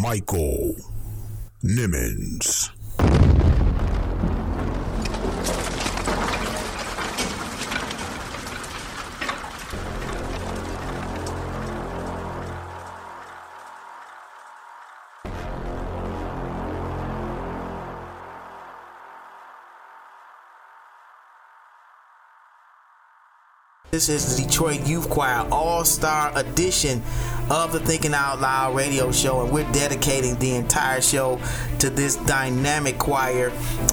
Michael Nimmons. This is the Detroit Youth Choir All Star Edition of the Thinking Out Loud radio show, and we're dedicating the entire show to this dynamic choir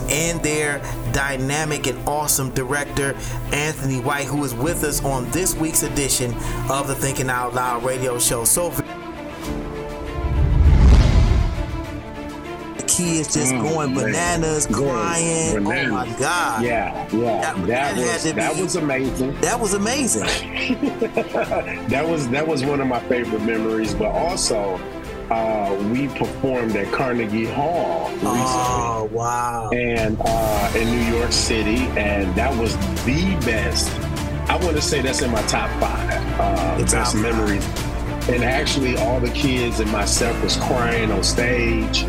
and their dynamic and awesome director, Anthony White, who is with us on this week's edition of the Thinking Out Loud radio show. So, kids just Mm, going bananas, crying. Oh my God. Yeah, yeah, That- that, that was that be- was amazing. That was amazing. that was that was one of my favorite memories. But also, uh, we performed at Carnegie Hall recently. Oh, wow. and uh, in New York City, and that was the best. I want to say that's in my top five uh, best out. memories. And actually, all the kids and myself was crying on stage.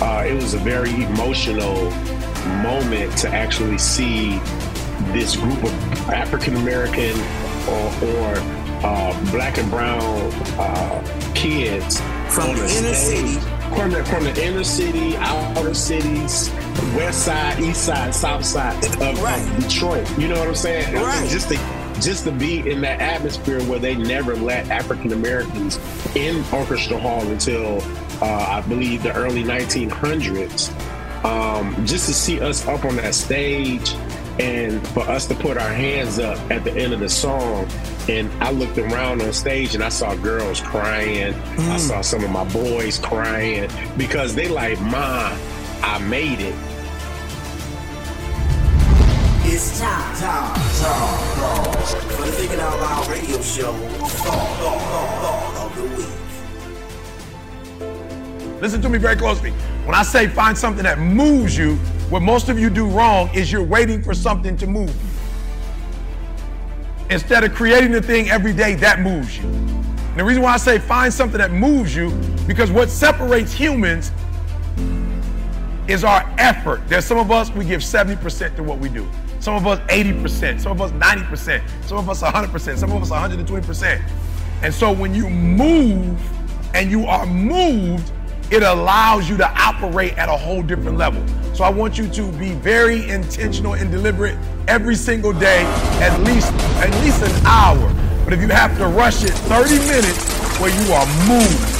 Uh, it was a very emotional moment to actually see this group of African American or, or uh, black and brown uh, kids From the inner city. From the, from the inner city, outer cities, west side, east side, south side of, of Detroit. You know what I'm saying? I mean, Right. just to just to be in that atmosphere where they never let African Americans in Orchestra Hall until uh, I believe the early 1900s. Um, just to see us up on that stage and for us to put our hands up at the end of the song. And i looked around on stage and i saw girls crying. I saw some of my boys crying because they like ma i made it It's time, time, time for the Thinking Out Loud radio show. Thought, thought, thought of the week. Listen to me very closely. When I say find something that moves you, what most of you do wrong is you're waiting for something to move you. Instead of creating the thing every day that moves you. And the reason why I say find something that moves you, because what separates humans is our effort. There's some of us, we give 70% to what we do. Some of us 80%, some of us 90%, some of us 100%, some of us 120%. And so when you move and you are moved, it allows you to operate at a whole different level. So I want you to be very intentional and deliberate every single day, at least at least an hour. But if you have to rush it, 30 minutes where you are moved.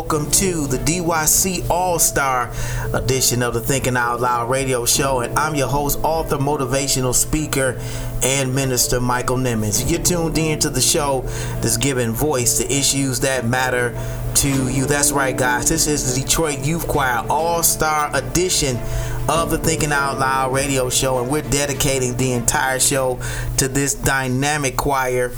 Welcome to the DYC All Star edition of the Thinking Out Loud radio show. And I'm your host, author, motivational speaker, and minister Michael Nimmons. You're tuned in to the show that's giving voice to issues that matter to you. That's right, guys. This is the Detroit Youth Choir All Star edition of the Thinking Out Loud radio show. And we're dedicating the entire show to this dynamic choir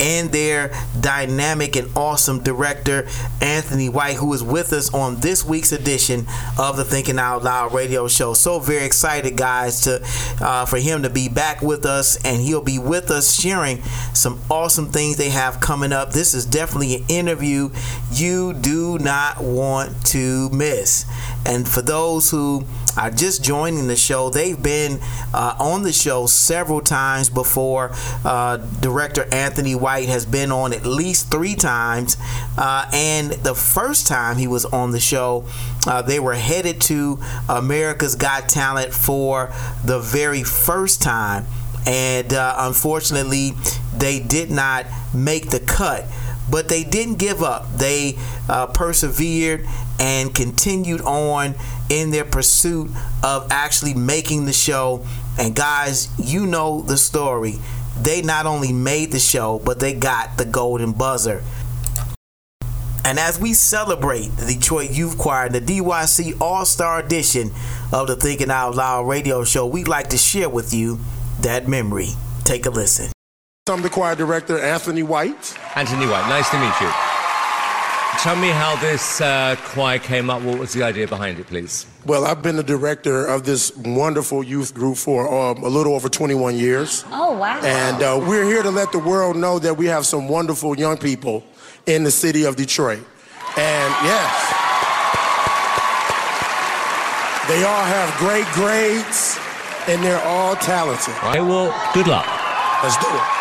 and their dynamic and awesome director, Anthony White, who is with us on this week's edition of the Thinking Out Loud radio show. So very excited, guys, to uh, for him to be back with us, and he'll be with us sharing some awesome things they have coming up. This is definitely an interview you do not want to miss. And for those who are just joining the show, they've been uh, on the show several times before. Uh, director Anthony White has been on at least three times. Uh, and the first time he was on the show, uh, they were headed to America's Got Talent for the very first time. And uh, unfortunately, they did not make the cut but they didn't give up. They uh, persevered and continued on in their pursuit of actually making the show. And guys, you know the story. They not only made the show, but they got the golden buzzer. And as we celebrate the Detroit Youth Choir, and the DYC All Star edition of the Thinking Out Loud radio show, we'd like to share with you that memory. Take a listen. I'm the choir director, Anthony White. Anthony White, nice to meet you. Tell me how this uh, choir came up. What was the idea behind it, please? Well, I've been the director of this wonderful youth group for um, a little over 21 years. Oh, wow. And uh, we're here to let the world know that we have some wonderful young people in the city of Detroit. And yes, they all have great grades and they're all talented. All right, well, good luck. Let's do it.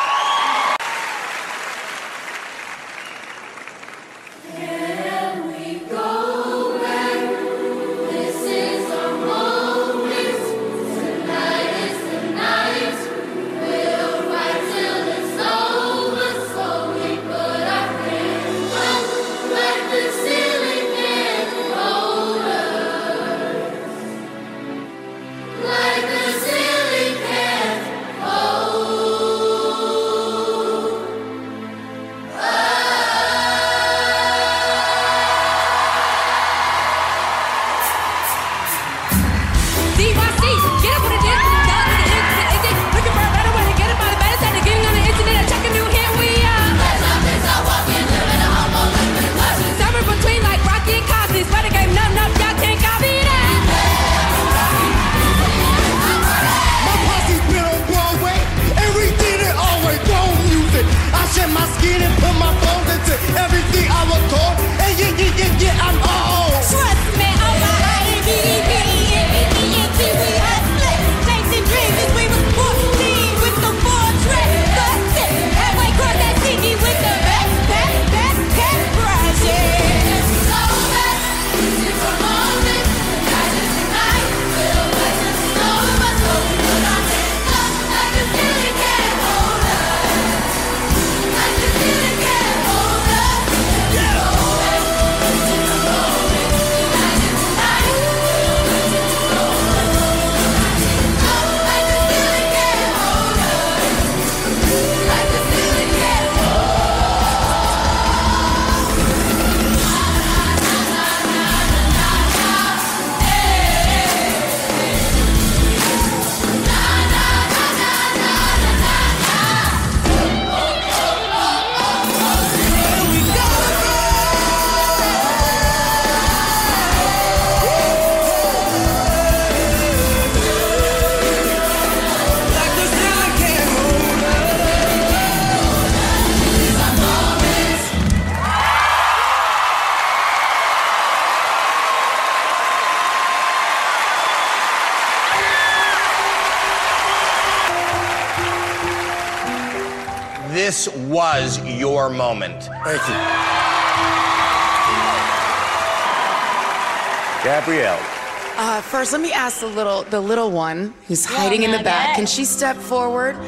First, let me ask the little the little one who's hiding in the back. Can she step forward? Is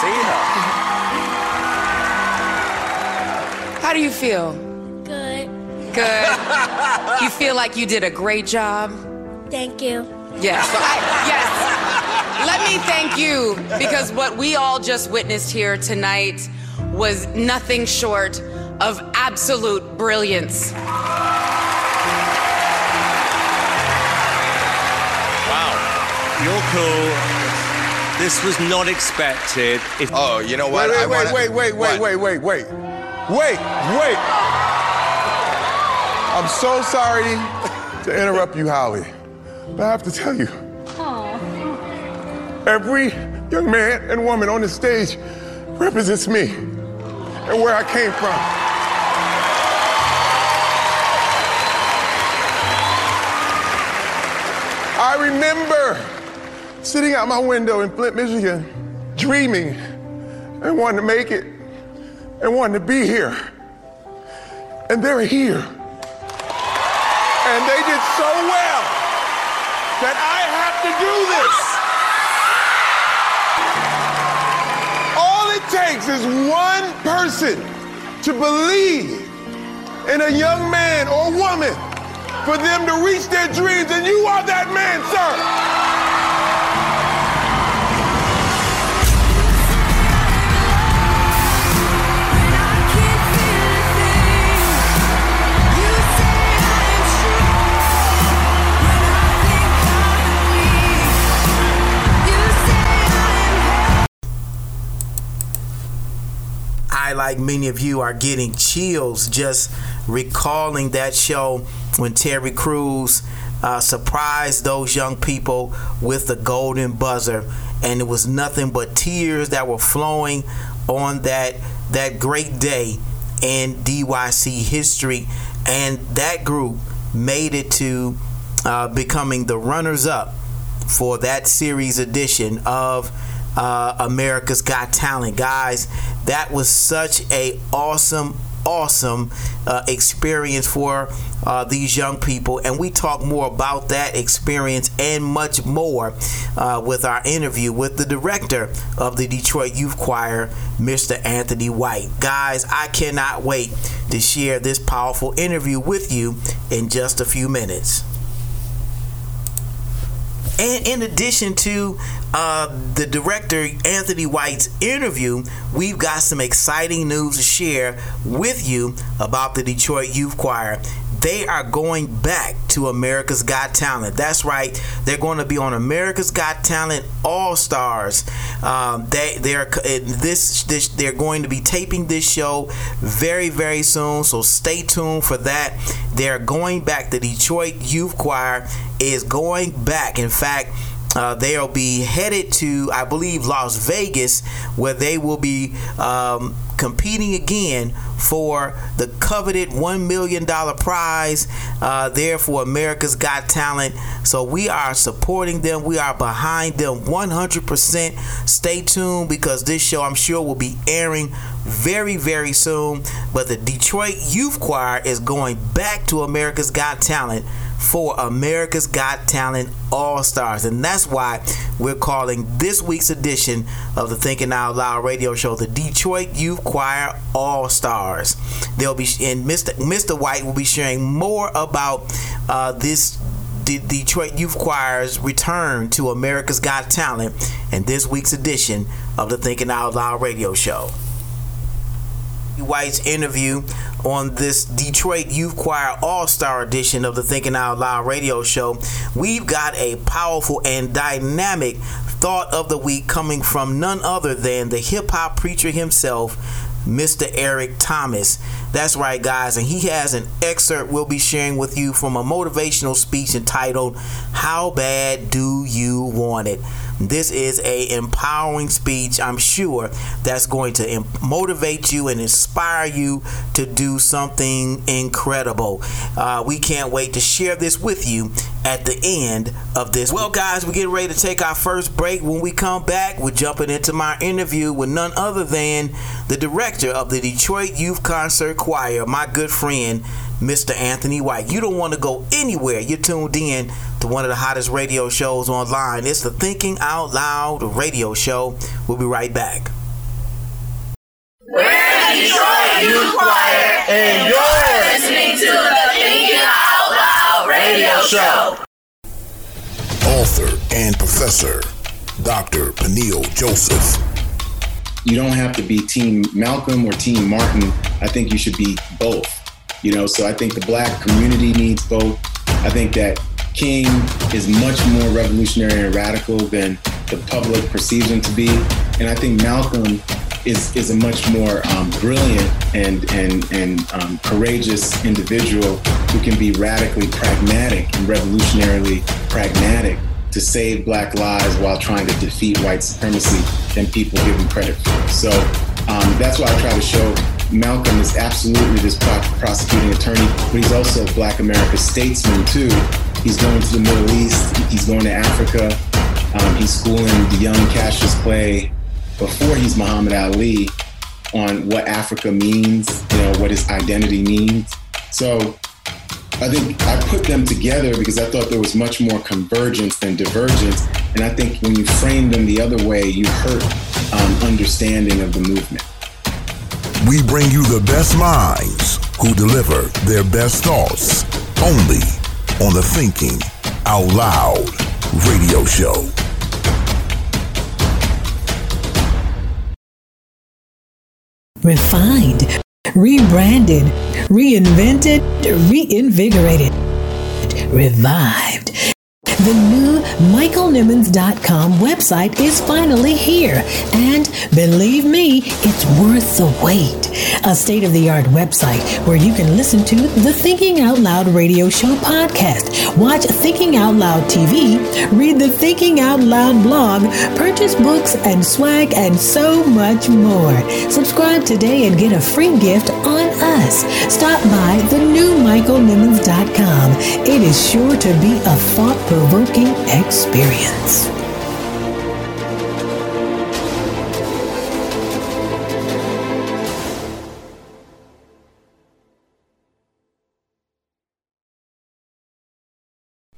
See her. how do you feel? Good. Good. you feel like you did a great job. Thank you. Yes. I- yes. Let me thank you because what we all just witnessed here tonight was nothing short of absolute brilliance. Cool. This was not expected. If Oh, you know what? Wait, I wait, wanna- wait, wait, wait, wait, wait, wait, wait, wait. I'm so sorry to interrupt you, Holly, but I have to tell you, every young man and woman on this stage represents me and where I came from. I remember sitting out my window in Flint, Michigan, dreaming and wanting to make it and wanting to be here. And they're here. And they did so well that I have to do this. All it takes is one person to believe in a young man or woman for them to reach their dreams, and you are that man, sir. I, like many of you, are getting chills just recalling that show when Terry Crews uh, surprised those young people with the golden buzzer, and it was nothing but tears that were flowing on that that great day in DYC history, and that group made it to uh, becoming the runners-up for that series edition of uh, America's Got Talent, guys. That was such a awesome, awesome uh, experience for uh, these young people, and we talk more about that experience and much more uh, with our interview with the director of the Detroit Youth Choir, Mr. Anthony White. Guys, I cannot wait to share this powerful interview with you in just a few minutes. And in addition to uh, the director Anthony White's interview, we've got some exciting news to share with you about the Detroit Youth Choir. They are going back to America's Got Talent. That's right. They're going to be on America's Got Talent All Stars. Um, they they're this this they're going to be taping this show very very soon. So stay tuned for that. They're going back. The Detroit Youth Choir is going back. In fact. Uh, they'll be headed to, I believe, Las Vegas, where they will be um, competing again for the coveted $1 million prize uh, there for America's Got Talent. So we are supporting them. We are behind them 100%. Stay tuned because this show, I'm sure, will be airing very, very soon. But the Detroit Youth Choir is going back to America's Got Talent for America's Got Talent All Stars. And that's why we're calling this week's edition of the Thinking Out Loud radio show the Detroit Youth Choir All Stars. They'll be, and Mr. Mr. White will be sharing more about uh, this. The Detroit Youth Choir's return to America's Got Talent in this week's edition of the Thinking Out Loud radio show. White's interview on this Detroit Youth Choir All Star edition of the Thinking Out Loud radio show. We've got a powerful and dynamic thought of the week coming from none other than the hip hop preacher himself, Mr. Eric Thomas. That's right, guys, and he has an excerpt we'll be sharing with you from a motivational speech entitled How Bad Do You Want It? This is a empowering speech, I'm sure, that's going to motivate you and inspire you to do something incredible. Uh, we can't wait to share this with you at the end of this. Well, guys, we're getting ready to take our first break. When we come back, we're jumping into my interview with none other than the director of the Detroit Youth Concert Choir, my good friend, Mr. Anthony White. You don't want to go anywhere. You're tuned in to one of the hottest radio shows online. It's the Thinking Out Loud radio show. We'll be right back. We're the Detroit Youth Choir, and you're listening to the Thinking Out Loud radio show. Author and professor, Dr. Peniel Joseph. You don't have to be Team Malcolm or Team Martin. I think you should be both. You know, so I think the black community needs both. I think that King is much more revolutionary and radical than the public perceives him to be. And I think Malcolm is, is a much more um, brilliant and, and, and um, courageous individual who can be radically pragmatic and revolutionarily pragmatic to save black lives while trying to defeat white supremacy than people give him credit for. So um, that's why I try to show Malcolm is absolutely this prosecuting attorney, but he's also a Black America statesman too. He's going to the Middle East. He's going to Africa. Um, he's schooling the young Cassius Clay before he's Muhammad Ali on what Africa means, you know, what his identity means. So I think I put them together because I thought there was much more convergence than divergence. And I think when you frame them the other way, you hurt um, understanding of the movement. We bring you the best minds who deliver their best thoughts only on the Thinking Out Loud radio show. Refined, rebranded, reinvented, reinvigorated, revived. The new MichaelNimmons.com website is finally here, and believe me, it's worth the wait. A state of the art website where you can listen to the Thinking Out Loud radio show podcast, watch Thinking Out Loud TV, read the Thinking Out Loud blog, purchase books and swag, and so much more. Subscribe today and get a free gift on us. Stop by the new MichaelNimmons.com. It is sure to be a thought provoking experience.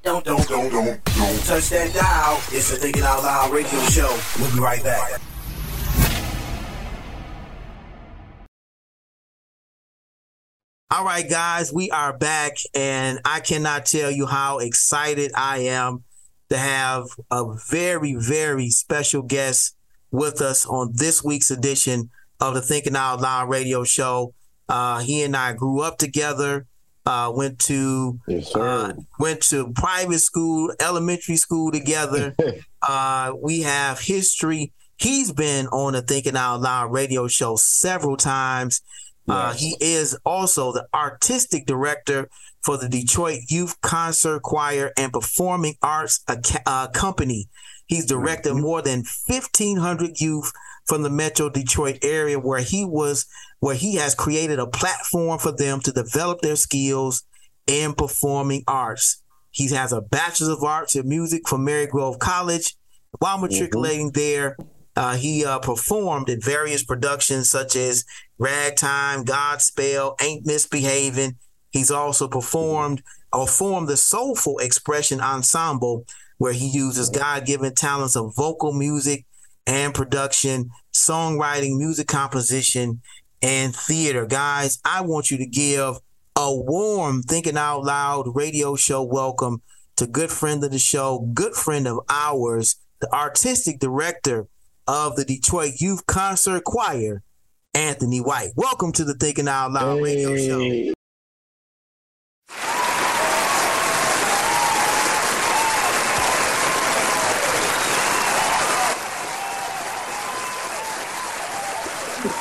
Don't, don't, don't, don't, don't touch that dial. It's the Thinking Out Loud radio show. We'll be right back. All right, guys, we are back, and I cannot tell you how excited I am to have a very, very special guest with us on this week's edition of the Thinking Out Loud radio show. Uh, he and I grew up together. Uh, went to yes, uh, went to private school, elementary school together. uh, we have history. He's been on the Thinking Out Loud radio show several times. Uh, he is also the artistic director for the Detroit Youth Concert Choir and Performing Arts uh, Company. He's directed mm-hmm. more than 1,500 youth from the Metro Detroit area, where he was, where he has created a platform for them to develop their skills in performing arts. He has a Bachelor of Arts in Music from Marygrove College. While matriculating mm-hmm. there, uh, he uh, performed in various productions such as Ragtime, Godspell, Ain't Misbehaving. He's also performed or formed the Soulful Expression Ensemble, where he uses God given talents of vocal music and production, songwriting, music composition, and theater. Guys, I want you to give a warm Thinking Out Loud radio show welcome to good friend of the show, good friend of ours, the artistic director of the Detroit Youth Concert Choir, Anthony White. Welcome to the Thinking Out Loud hey. radio show.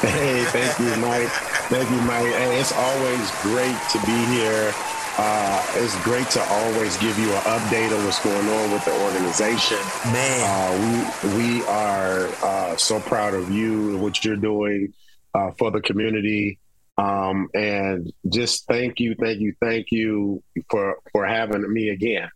Hey, thank you, Mike. Thank you, Mike. Hey, it's always great to be here. Uh, it's great to always give you an update on what's going on with the organization. Man, uh, we we are uh, so proud of you and what you're doing uh, for the community. Um, and just thank you, thank you, thank you for for having me again.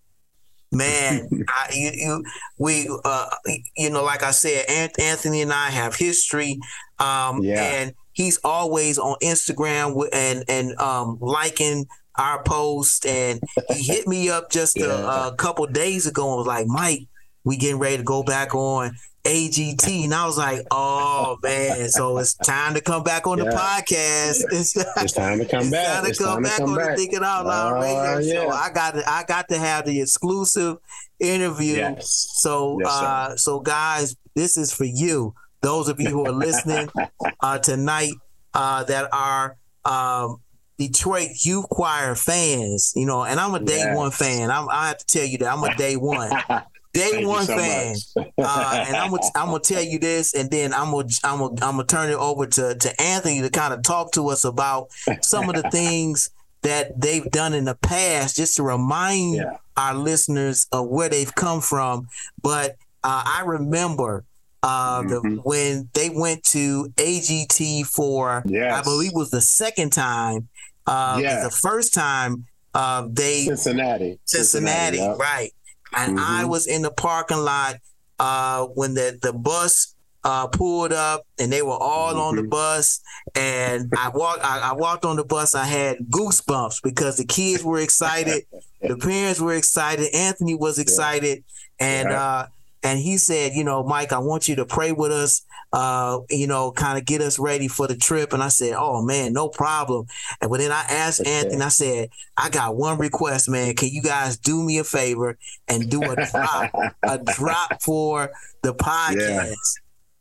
Man, I, you, you, we, uh, you know, like I said, Anthony and I have history, um, yeah. and he's always on Instagram and and um, liking our post, and he hit me up just yeah. a, a, couple days ago and was like, "Mike, we getting ready to go back on AGT," and I was like, "Oh man, so it's time to come back on yeah. the podcast. It's, it's, time to come back. Time to it's come time back to come on back. the Thinking Out Loud uh, radio yeah. show. I got to, I got to have the exclusive interview. Yes. So, yes, uh, so guys, this is for you. Those of you who are listening uh, tonight uh, that are um, Detroit Youth Choir fans, you know, and I'm a day one fan. I'm, I have to tell you that I'm a day one. Day one so fan, uh, and I'm gonna I'm gonna tell you this, and then I'm gonna I'm gonna I'm gonna turn it over to to Anthony to kind of talk to us about some of the things that they've done in the past, just to remind yeah. our listeners of where they've come from. But uh, I remember uh, the, Mm-hmm. when they went to AGT for, I Yes. believe, was the second time. Uh, Yeah. The first time uh, they Cincinnati. Cincinnati, yep. right? And I Mhm. was in the parking lot uh, when the the bus uh, pulled up, and they were all on the Mm-hmm. bus. And I walked, I, I walked on the bus. I had goosebumps because the kids were excited, the parents were excited, Anthony was excited, and Yeah. uh, and he said, you know, Mike, I want you to pray with us. Uh, you know, kind of get us ready for the trip. And I said, oh man, no problem. And but then I asked Okay. Anthony, I said, I got one request, man. Can you guys do me a favor and do a drop, a drop for the podcast?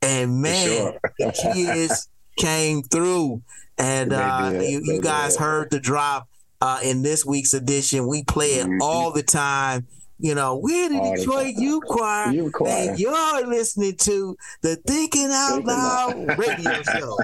And man, sure. the kids came through, and uh, you, you guys heard the drop uh, in this week's edition. We play it Mhm. all the time. You know, we're the Detroit. Youth Choir, Youth Choir. and you're listening to the Thinking Out Loud radio show.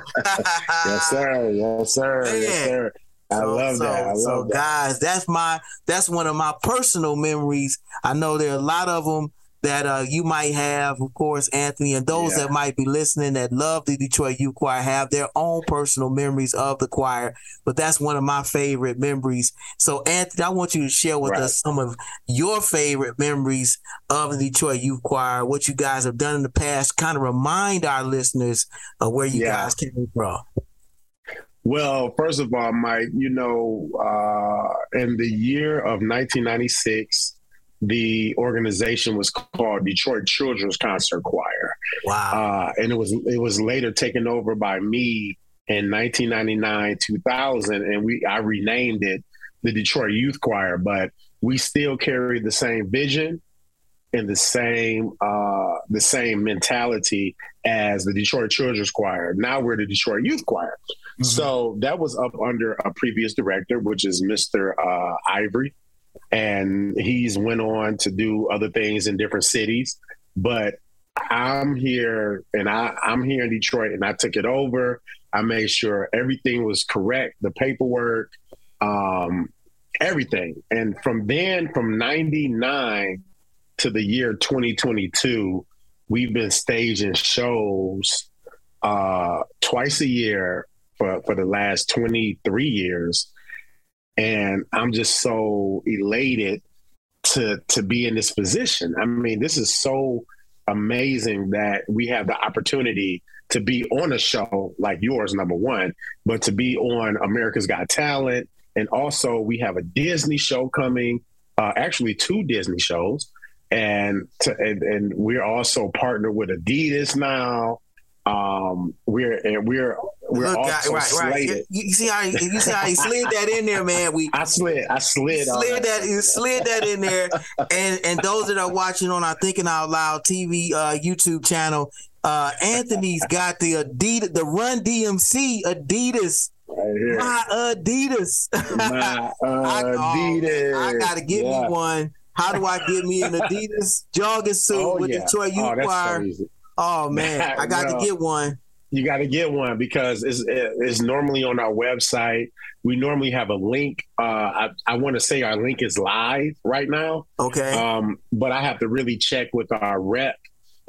yes, sir. Yes, sir. Yes, sir. I So- love so, that. I love so that. guys, that's my that's one of my personal memories. I know there are a lot of them that uh, you might have, of course, Anthony, and those Yeah. that might be listening that love the Detroit Youth Choir have their own personal memories of the choir. But that's one of my favorite memories. So, Anthony, I want you to share with Right. us some of your favorite memories of the Detroit Youth Choir, what you guys have done in the past. Kind of remind our listeners of where you Yeah. guys came from. Well, first of all, Mike, you know, uh, in the year of 1996, the organization was called Detroit Children's Concert Choir. Wow. Uh, and it was it was later taken over by me in 1999, 2000, and we I renamed it the Detroit Youth Choir. But we still carry the same vision and the same uh, the same mentality as the Detroit Children's Choir. Now we're the Detroit Youth Choir. So that was up under a previous director, which is Mr. Uh, Ivory, and he's went on to do other things in different cities. But I'm here, and I, I'm here in Detroit, and I took it over. I made sure everything was correct, the paperwork, um, everything. And from then, from '99 to the year 2022, we've been staging shows uh, twice a year for, for the last 23 years. And I'm just so elated to to be in this position. I mean, this is so amazing that we have the opportunity to be on a show like yours, number one, but to be on America's Got Talent. And also, we have a Disney show coming, uh, actually, two Disney shows. And, to, and and we're also partnered with Adidas now. Um, we're and we're we're Look, right, right, right. slated. You, you see how you, you see how he slid that in there, man. We I slid, I slid, slid that, you slid that in there, and and those that are watching on our Thinking Out Loud TV uh, YouTube channel, uh, Anthony's got the Adidas, the Run DMC Adidas. Right here. My Adidas. My I, oh, Adidas. I gotta get Yeah. me one. How do I get me an Adidas jogging suit Oh, with yeah. Detroit Youth Oh, that's so Choir? Oh man, I got to get one. You got to get one because it's it's normally on our website. We normally have a link. Uh, I, I want to say our link is live right now. Okay. Um, but I have to really check with our rep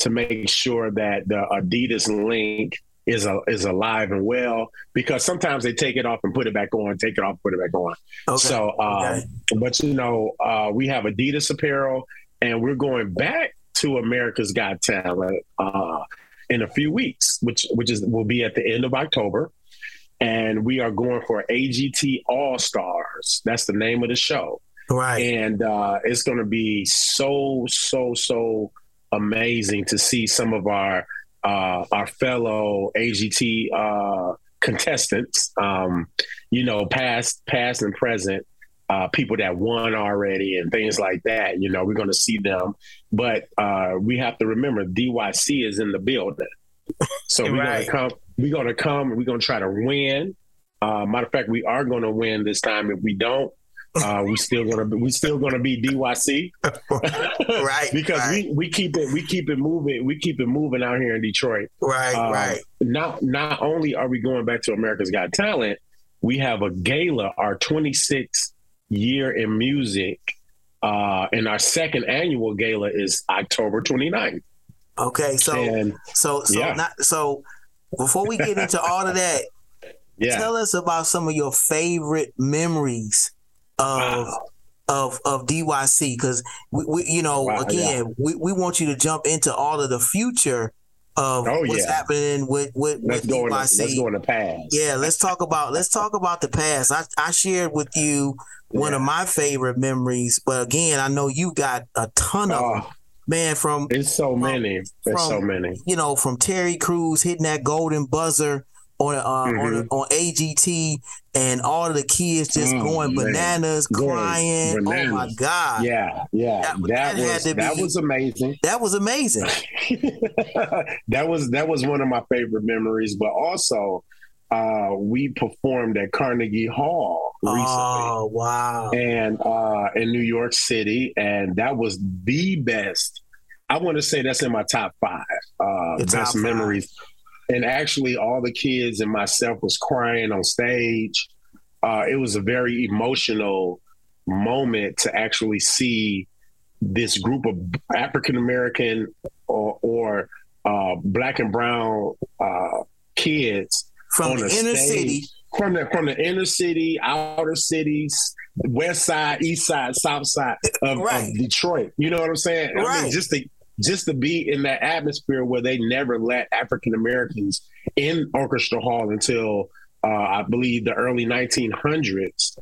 to make sure that the Adidas link is a, is alive and well because sometimes they take it off and put it back on, take it off, put it back on. Okay. So, um, Okay. but you know, uh, we have Adidas apparel, and we're going back to America's Got Talent uh, in a few weeks, which which is will be at the end of October, and we are going for AGT All Stars. That's the name of the show, right? And uh, it's going to be so so so amazing to see some of our uh, our fellow AGT uh, contestants, um, you know, past past and present uh, people that won already and things like that. You know, we're going to see them, but uh, we have to remember DYC is in the building, so we're Right. going to come. We're going to come. We're going to try to win. Uh, matter of fact, we are going to win this time. If we don't, uh, we still going to we still going to be DYC, right? Because we we keep it we keep it moving. We keep it moving out here in Detroit. Right, Uh, right. Not not only are we going back to America's Got Talent, we have a gala, our 26th year in music, uh, and our second annual gala is October 29th. Okay, so And- so so yeah. not so before we get into all of that, Yeah. tell us about some of your favorite memories of of of DYC because we, we you know Wow, again we, we want you to jump into all of the future of Oh, what's yeah. happening with with, Let's with go the, let's go in the past. Yeah, let's talk about let's talk about the past. I, I shared with you one of my favorite memories, but again, I know you got a ton of them. Man, from It's so many. There's so many. you know, from Terry Crews hitting that golden buzzer on uh, on Mhm. on AGT, and all of the kids just Oh, going man. bananas, crying. Oh my. God! Yeah, yeah. That- That, that was to that be- was amazing. That was amazing. that was that was one of my favorite memories. But also, uh, we performed at Carnegie Hall recently. Oh wow! and uh, in New York City, and that was the best. I want to say that's in my top five uh, Your top best five. memories. And actually, all the kids and myself was crying on stage. Uh, it was a very emotional moment to actually see this group of African American or, or uh, black and brown uh, kids From the inner stage- city. from the from the inner city, outer cities, west side, east side, south side of, Right. of Detroit. You know what I'm saying? I Right. mean, just to just to be in that atmosphere where they never let African Americans in Orchestra Hall until uh, I believe the early 1900s.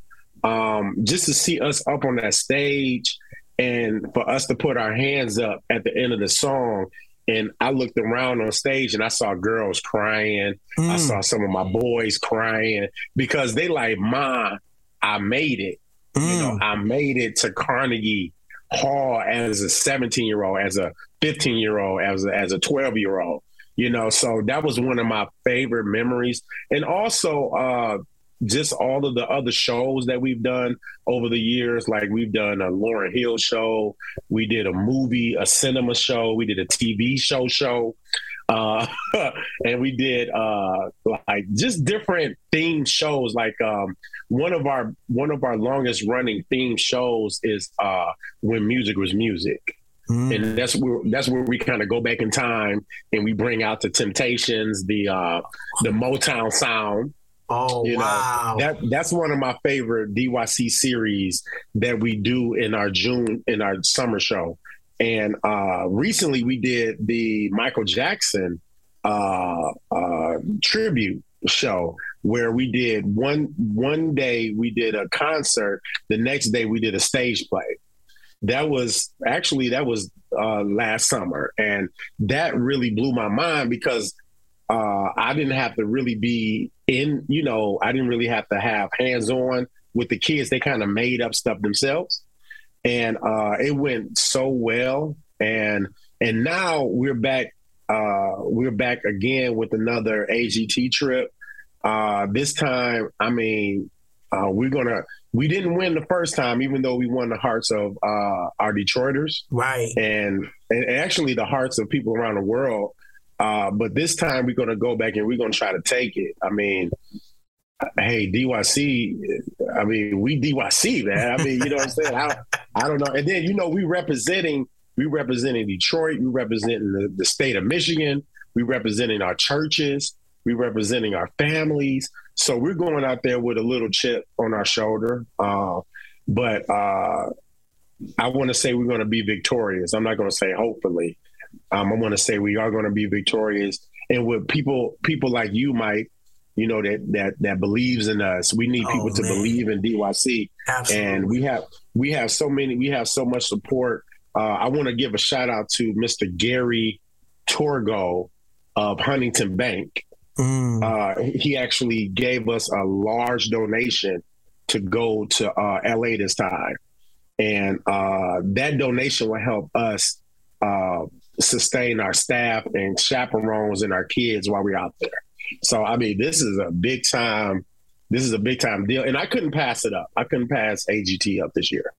Um, just to see us up on that stage and for us to put our hands up at the end of the song. And I looked around on stage and I saw girls crying. I Mm. saw some of my boys crying because they like, Ma, I made it. You know, Mm. I made it to Carnegie Hall as a 17 year old, as a 15 year old, as a, as a 12 year old. You know, so that was one of my favorite memories. And also, uh, just all of the other shows that we've done over the years. Like we've done a Lauryn Hill show, we did a movie, a cinema show, we did a TV show show, uh, and we did uh, like just different themed shows. Like um, one of our one of our longest running theme shows is uh, when music was music. Mm. And that's where that's where we kind of go back in time and we bring out the Temptations, the uh, the Motown sound. Oh You know, wow! that that's one of my favorite DYC series that we do in our June in our summer show. And uh, recently we did the Michael Jackson uh, uh, tribute show where we did one one day we did a concert, the next day we did a stage play. That was actually that was uh, last summer, and that really blew my mind because uh, I didn't have to really be in, you know, I didn't really have to have hands on with the kids. They kind of made up stuff themselves. And uh, it went so well. And and now we're back, uh, we're back again with another AGT trip. Uh, this time, I mean, uh, we're gonna we didn't win the first time, even though we won the hearts of uh, our Detroiters. Right. And and actually the hearts of people around the world. Uh, but this time we're to go back and we're to try to take it. I mean, hey, DYC, I mean, we DYC, man. I mean, you know what I'm saying? I, I don't know. And then, you know, we representing, we representing Detroit, we representing the, the state of Michigan, we representing our churches, we representing our families. So we're going out there with a little chip on our shoulder. Uh, but uh, I want to say we're going to be victorious. I'm not going to say hopefully. Um, I want to say we are going to be victorious. And with people, people like you, Mike, you know that that that believes in us. We need people Oh, to believe in DYC, Absolutely. and we have we have so many. We have so much support. Uh, I want to give a shout out to Mr. Gary Torgow of Huntington Bank. Mm. Uh, he actually gave us a large donation to go to uh, LA this time, and uh, that donation will help us uh, sustain our staff and chaperones and our kids while we're out there. So, I mean, this is a big time. This is a big time deal, and I couldn't pass it up. I couldn't pass AGT up this year.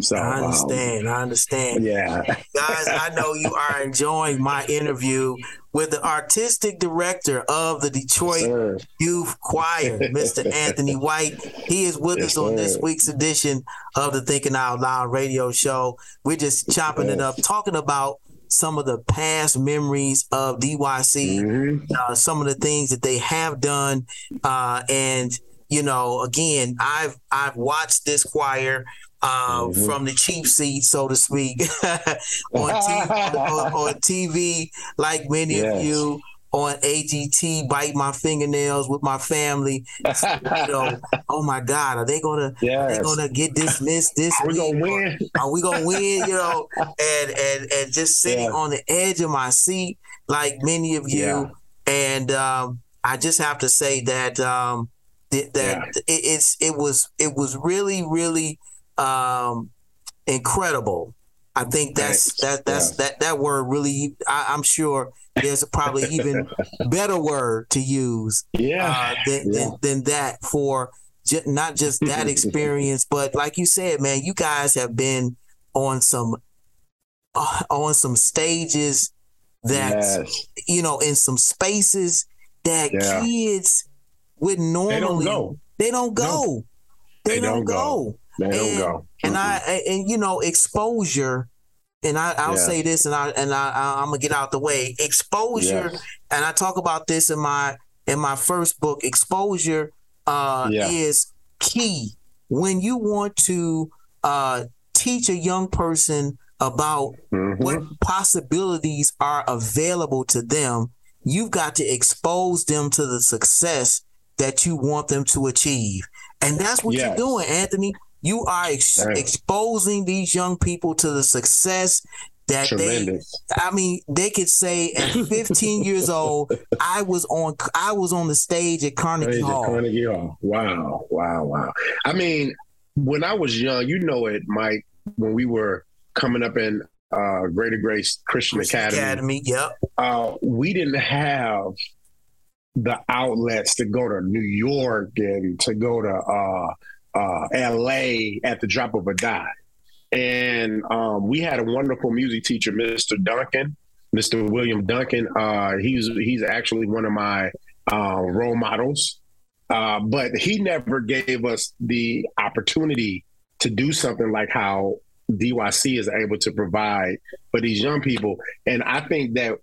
So I um, understand. I understand. yeah. Guys, I know you are enjoying my interview with the artistic director of the Detroit Sir. Youth Choir, Mr. Anthony White. He is with Yes, us on sir. this week's edition of the Thinking Out Loud radio show. We're just chopping it up, talking about some of the past memories of DYC, Mm-hmm. uh, some of the things that they have done, uh, and you know, again, I've I've watched this choir uh, Mm-hmm. from the cheap seat, so to speak, on, TV, on, on TV, like many Yes. of you on AGT, bite my fingernails with my family. you know, oh my God, are they gonna are they gonna get dismissed this Are we week? gonna win? Are we gonna win? You know, and and and just sitting Yeah. on the edge of my seat, like many of you. Yeah. And um, I just have to say that um, that, that it, it's it was it was really really um, incredible. I think that's that that's that that word really. I, I'm sure there's probably even better word to use Yeah. uh, than, Yeah. than than that for ju- not just that experience, but like you said, man, you guys have been on some uh, on some stages that Yes. you know in some spaces that Yeah. kids would normally go. They don't go. They, They don't, don't go. go. And, go. And I and you know exposure. And I, I'll Yeah. say this, and I and I, I'm gonna get out the way. Exposure, Yes. and I talk about this in my in my first book. Exposure uh, Yeah. is key when you want to uh, teach a young person about Mm-hmm. what possibilities are available to them. You've got to expose them to the success that you want them to achieve, and that's what Yes. you're doing, Anthony. You are ex- exposing these young people to the success that Tremendous. they. I mean, they could say at 15 years old, I was on. I was on the stage at Carnegie Stage at Hall. Carnegie Hall. Wow, wow, wow. I mean, when I was young, you know it, Mike, when we were coming up in uh, Greater Grace Christian, Christian Academy, Academy. Yep. uh, we didn't have the outlets to go to New York and to go to uh, uh, LA at the drop of a dime. And um, we had a wonderful music teacher, Mr. Duncan, Mr. William Duncan. Uh, he's he's actually one of my uh, role models. Uh, but he never gave us the opportunity to do something like how DYC is able to provide for these young people. And I think that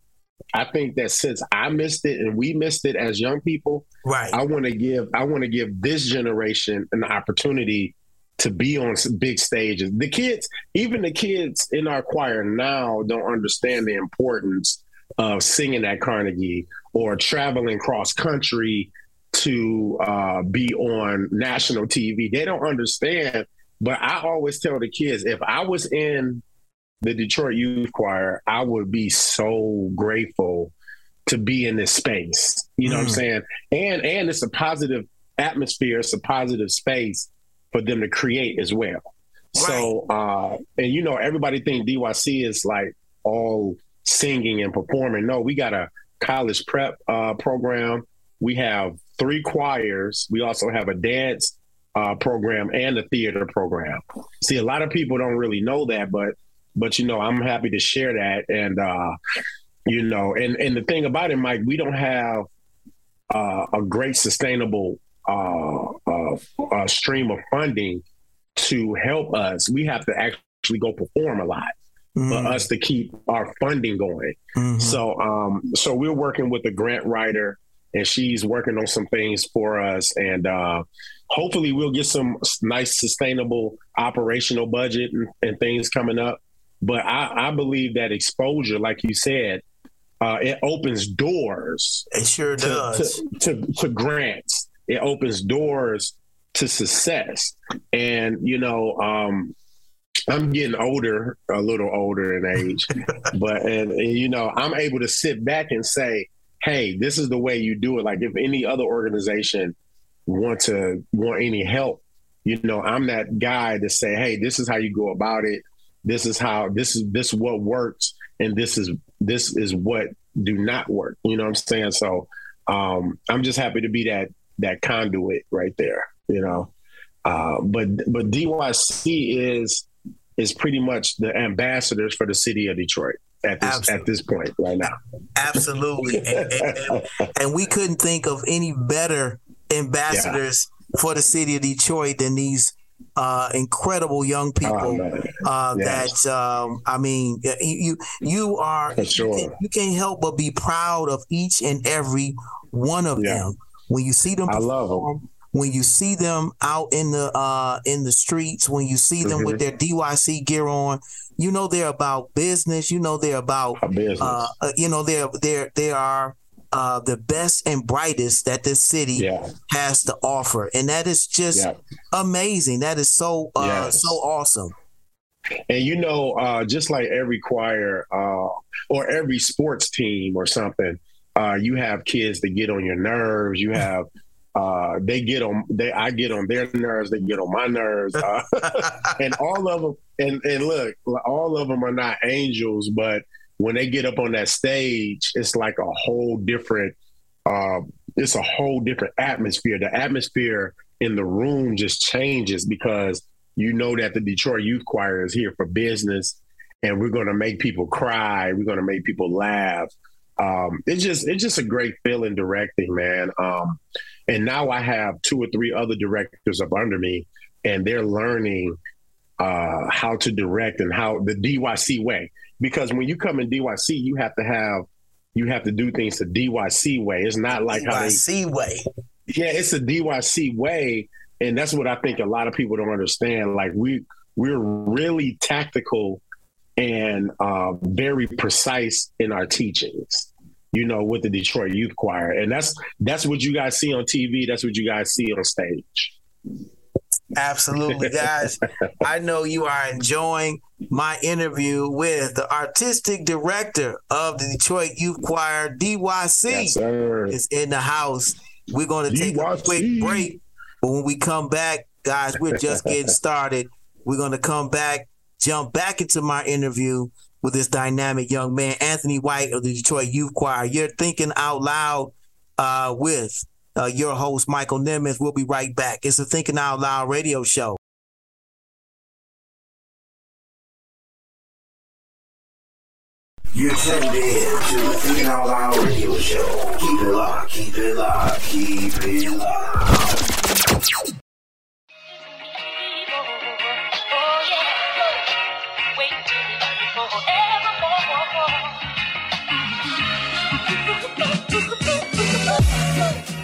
I think that since I missed it and we missed it as young people, right? I want to give I want to give this generation an opportunity to be on big stages. The kids, even the kids in our choir now, don't understand the importance of singing at Carnegie or traveling cross country to uh, be on national TV. They don't understand. But I always tell the kids if I was in the Detroit Youth Choir, I would be so grateful to be in this space. You know what I'm Mm. saying? And and it's a positive atmosphere, it's a positive space for them to create as well. So uh and you know everybody think DYC is like all singing and performing. No, we got a college prep uh program. We have three choirs. We also have a dance uh, program and a theater program. See, a lot of people don't really know that, but but you know, I'm happy to share that. And uh, you know, and and the thing about it, Mike, we don't have uh, a great sustainable uh, uh, uh, stream of funding to help us. We have to actually go perform a lot for us to keep our funding going. So um, so we're working with a grant writer and she's working on some things for us and uh, hopefully we'll get some nice sustainable operational budget and, and things coming up but I, I believe that exposure like you said uh, it opens doors it sure to, does. to, to, to grants. It opens doors to success. And you know um, i'm getting older a little older in age but and, and you know i'm able to sit back and say hey this is the way you do it. Like if any other organization want to want any help you know i'm that guy to say hey this is how you go about it this is how this is this what works and this is this is what do not work you know what i'm saying? So um i'm just happy to be that that conduit right there you know? Uh but but dyc is is pretty much the ambassadors for the city of detroit at this at this point right now. Absolutely. and, and- and- and we couldn't think of any better ambassadors for the city of Detroit than these uh, incredible young people uh, Yes. that um, I mean, you you, are sure. you, can, you can't help but be proud of each and every one of them when you see them I love 'em. perform. When you see them out in the uh, in the streets, when you see them with Mhm. their DYC gear on, you know they're about business. You know they're about business. uh, uh, you know they're they're they are uh, the best and brightest that this city has to offer, and that is just Yeah. amazing. That is so uh, Yes. so awesome. And you know, uh, just like every choir uh, or every sports team or something, uh, you have kids that get on your nerves. You have uh, they get on they I get on their nerves. They get on my nerves, uh, and all of them. And and look, all of them are not angels, but when they get up on that stage, it's like a whole different. Uh, it's a whole different atmosphere. The atmosphere in the room just changes because you know that the Detroit Youth Choir is here for business, and we're going to make people cry. We're going to make people laugh. Um, it's just it's just a great feeling directing, man. Um, and now I have two or three other directors up under me, and they're learning uh, how to direct and how the DYC way. Because when you come in DYC, you have to have you have to do things the DYC way. It's not like how they DYC way. yeah, it's a DYC way, and that's what I think a lot of people don't understand. Like we we're really tactical and uh, very precise in our teachings. You know, with the Detroit Youth Choir, and that's that's what you guys see on TV. That's what you guys see on stage. Absolutely, guys. I know you are enjoying my interview with the artistic director of the Detroit Youth Choir, DYC. Yes, sir. Is in the house. We're going to take a quick break, but when we come back, guys, we're just getting started. We're going to come back, jump back into my interview with this dynamic young man, Anthony White of the Detroit Youth Choir. You're thinking out loud uh, with uh, your host, Michael Nimmons. We'll be right back. It's a Thinking Out Loud radio show. You're tuned in to the Thinking Out Loud radio show. Keep it locked, keep it locked, keep it locked.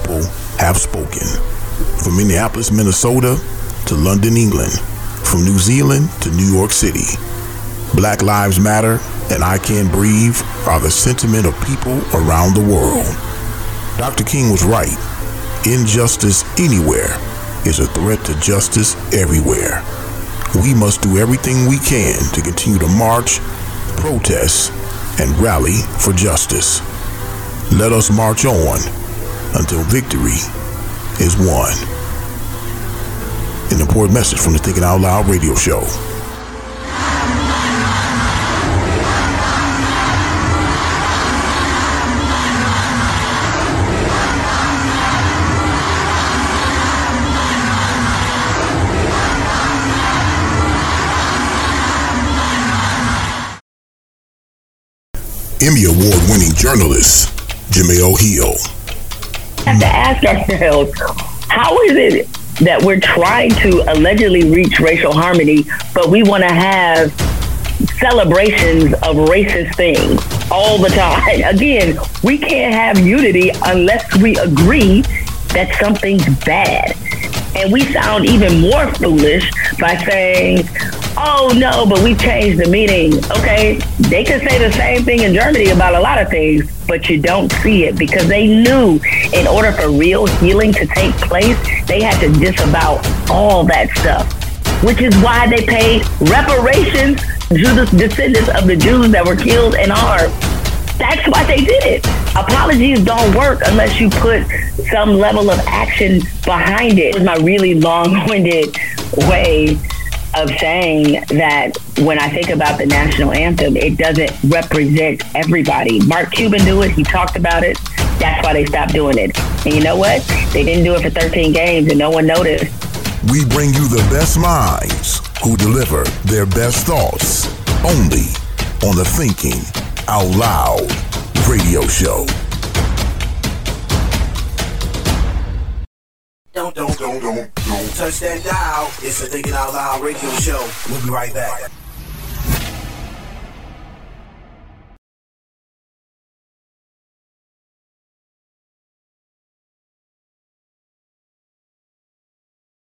People have spoken. From Minneapolis, Minnesota to London, England, from New Zealand to New York City. Black Lives Matter and I Can't Breathe are the sentiment of people around the world. Dr. King was right. Injustice anywhere is a threat to justice everywhere. We must do everything we can to continue to march, protest, and rally for justice. Let us march on until victory is won. An important message from the Thinking Out Loud radio show. Emmy Award winning journalist, Jemele Hill. Have to ask ourselves how is it that we're trying to allegedly reach racial harmony, but we want to have celebrations of racist things all the time? Again, we can't have unity unless we agree that something's bad. And we sound even more foolish by saying, oh no, but we changed the meaning. Okay, they could say the same thing in Germany about a lot of things, but you don't see it because they knew in order for real healing to take place, they had to disavow all that stuff, which is why they paid reparations to the descendants of the Jews that were killed and harmed. That's why they did it. Apologies don't work unless you put some level of action behind it. It's my really long-winded way of saying that when I think about the national anthem, it doesn't represent everybody. Mark Cuban knew it. He talked about it. That's why they stopped doing it. And you know what? They didn't do it for 13 games and no one noticed. We bring you the best minds who deliver their best thoughts only on the Thinking Out Loud radio show. Don't, don't, don't, don't, don't touch that dial. It's the Thinking Out Loud radio show. We'll be right back.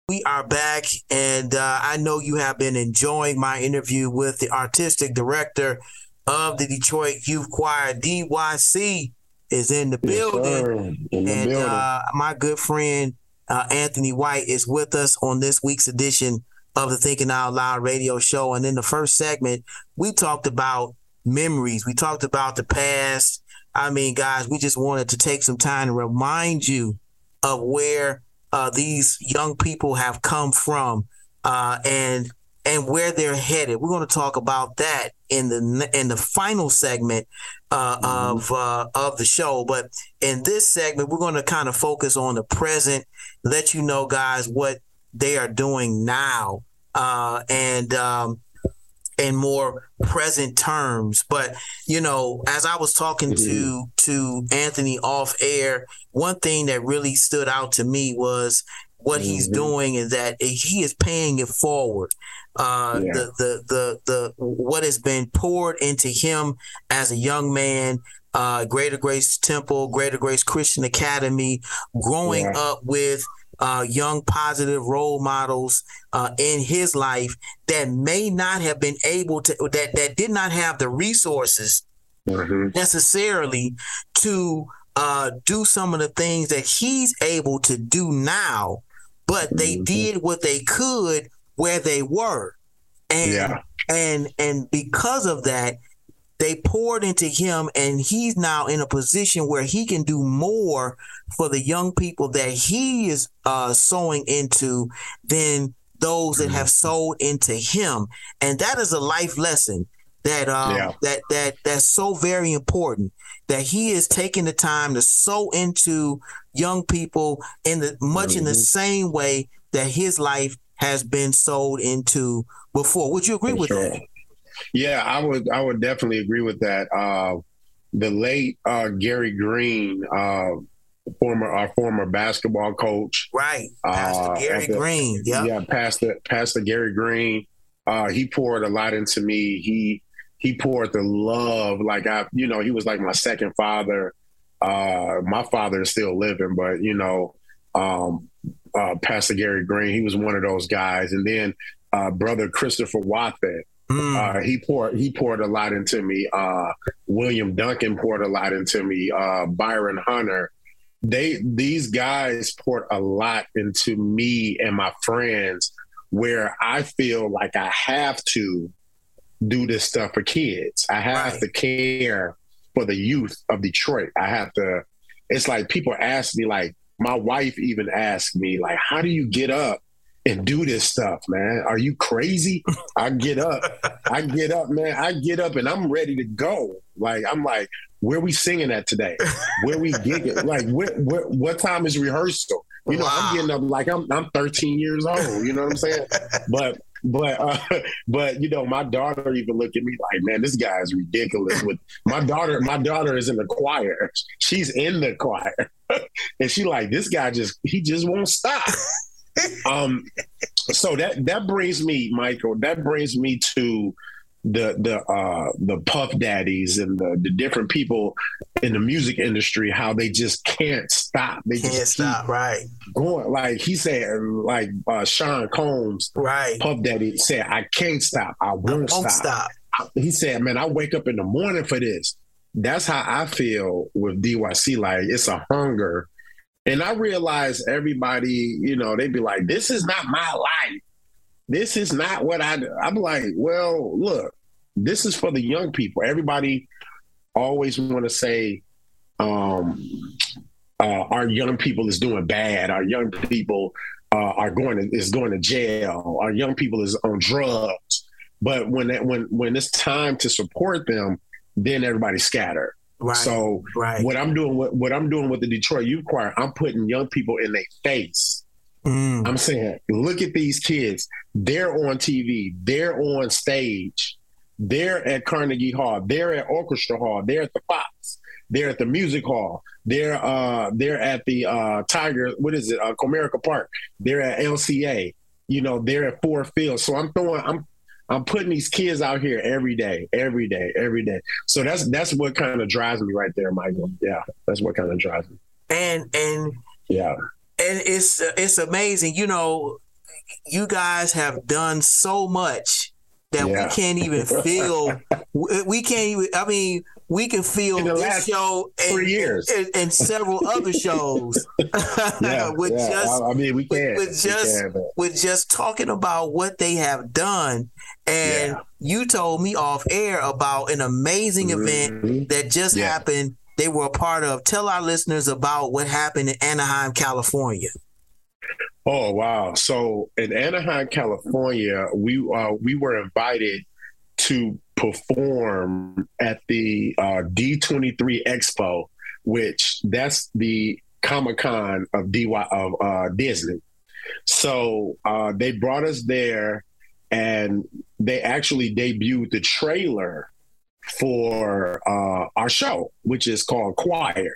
We are back, and uh, I know you have been enjoying my interview with the artistic director of the Detroit Youth Choir, DYC, is in the building. In the and building. Uh, my good friend uh, Anthony White is with us on this week's edition of the Thinking Out Loud radio show. And in the first segment, we talked about memories. We talked about the past. I mean, guys, we just wanted to take some time to remind you of where uh, these young people have come from uh, and and where they're headed. We're going to talk about that in the in the final segment uh, of uh, of the show. But in this segment, we're going to kind of focus on the present, let you know, guys, what they are doing now, uh, and um, in more present terms. But you know, as I was talking to to Anthony off air, one thing that really stood out to me was what he's doing and that he is paying it forward. Uh, Yeah. the, the the the what has been poured into him as a young man. Uh, Greater Grace Temple, Greater Grace Christian Academy, growing Yeah. up with uh, young positive role models uh, in his life that may not have been able to that that did not have the resources necessarily to uh, do some of the things that he's able to do now, but they did what they could where they were, and Yeah. and and because of that, they poured into him, and he's now in a position where he can do more for the young people that he is uh, sowing into than those that have sold into him, and that is a life lesson that um, Yeah. that that that's so very important that he is taking the time to sow into young people in the much in the same way that his life has been sold into before. Would you agree For with sure. that? Yeah, I would. I would definitely agree with that. Uh, the late uh, Gary Green, uh, former our former basketball coach, right? Pastor uh, Gary the- Green, yep. yeah, Pastor Pastor Gary Green. Uh, he poured a lot into me. He he poured the love. Like I, you know, he was like my second father. Uh, my father is still living, but you know, um, uh, Pastor Gary Green, he was one of those guys. And then uh, brother Christopher Watford, uh, he poured he poured a lot into me. Uh, William Duncan poured a lot into me. Uh, Byron Hunter, they these guys poured a lot into me and my friends, where I feel like I have to do this stuff for kids. I have to care for the youth of Detroit. I have to. It's like people ask me, like my wife even asked me, like, how do you get up and do this stuff, man? Are you crazy? I get up, I get up, man. I get up and I'm ready to go. Like I'm like, where we singing at today? Where we gigging? like, what what what time is rehearsal? You know, I'm getting up like I'm I'm 13 years old. You know what I'm saying? But but uh, but you know, my daughter even looked at me like, man, this guy is ridiculous. With my daughter, my daughter is in the choir. She's in the choir, and she like this guy just he just won't stop. um, so that that brings me, Michael. That brings me to the the uh the puff daddies and the, the different people in the music industry how they just can't stop. They Can't just stop, right? going like he said, like uh, Sean Combs, right? Puff Daddy said, "I can't stop. I won't, won't stop. He said, "Man, I wake up in the morning for this." That's how I feel with DYC. Like it's a hunger, and I realize everybody, you know, they'd be like, "This is not my life. This is not what I." do. I'm like, well, look, this is for the young people. Everybody always want to say, um, uh, our young people is doing bad. Our young people uh, are going to is going to jail. Our young people is on drugs. But when that, when when it's time to support them, then everybody scatter. Right, So right. what I'm doing what, what I'm doing with the Detroit Youth Choir, I'm putting young people in their face. Mm. I'm saying, look at these kids. They're on TV. They're on stage. They're at Carnegie Hall. They're at Orchestra Hall. They're at the Fox. They're at the Music Hall. They're uh they're at the uh Tiger. What is it? Uh, Comerica Park. They're at LCA. You know, they're at Ford Field. So I'm throwing. I'm I'm putting these kids out here every day, every day, every day. So that's that's what kind of drives me right there, Michael. Yeah, that's what kind of drives me. And and Yeah. and it's it's amazing. You know, you guys have done so much that Yeah. we can't even feel. we can't even. I mean, we can feel this show and, years. and, and several other shows. Yeah, with yeah. just I, I mean, we can. with We just can, with just talking about what they have done and Yeah. you told me off air about an amazing event that just Mm-hmm. Happened they were a part of tell our listeners about what happened in anaheim california Oh wow! So in Anaheim, California, we uh, we were invited to perform at the uh, D23 Expo, which that's the Comic Con of DY of uh, Disney. So uh, they brought us there, and they actually debuted the trailer for uh, our show, which is called Choir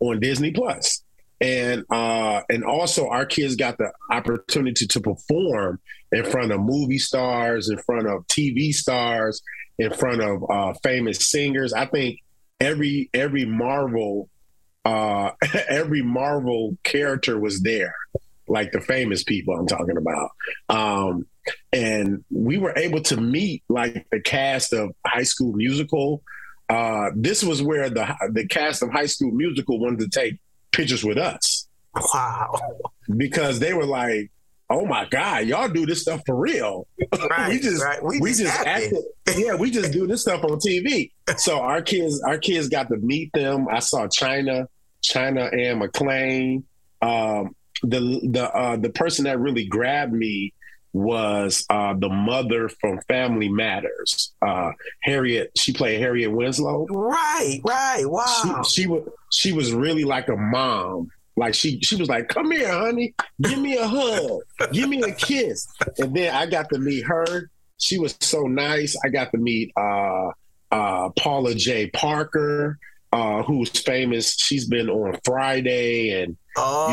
on Disney Plus. And uh, and also our kids got the opportunity to perform in front of movie stars, in front of TV stars, in front of uh, famous singers. I think every every Marvel uh, every Marvel character was there, like the famous people I'm talking about. Um, and we were able to meet like the cast of High School Musical. Uh, this was where the the cast of High School Musical wanted to take pictures with us. Wow! Because they were like, "Oh my God, y'all do this stuff for real." Right, we just right. We we, just just acted. Yeah, we just do this stuff on TV. So our kids, our kids got to meet them. I saw China, China Anne McClain. Um, the the uh, the person that really grabbed me was uh, the mother from Family Matters, uh, Harriet. She played Harriet Winslow. right right wow She, she was she was really like a mom. Like she she was like, "Come here, honey, give me a hug, give me a kiss." And then I got to meet her. She was so nice. I got to meet uh, uh, Paula Jai Parker, uh, who's famous. She's been on Friday and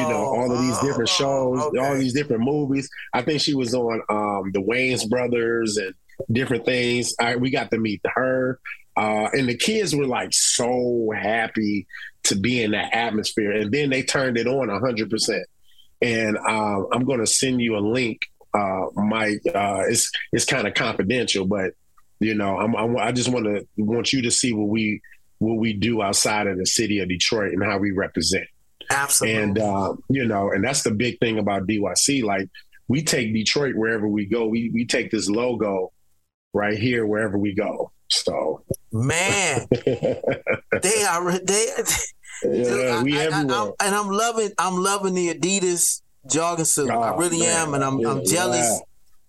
you know all of these different shows, all these different movies. I think she was on um, the Wayans Brothers and different things. I, we got to meet her, uh, and the kids were like so happy to be in that atmosphere. And then they turned it on hundred percent. And um, I'm going to send you a link, uh, Mike. Uh, it's it's kind of confidential, but you know, I'm, I'm, I just want to want you to see what we what we do outside of the city of Detroit and how we represent. Absolutely. And uh, you know, and that's the big thing about DYC. Like we take Detroit wherever we go. We we take this logo right here wherever we go. So man, they are they. Yeah, we I, I, everywhere. am and I'm loving I'm loving the Adidas jogging suit. I Oh, really man. am, and I'm I'm jealous. yeah.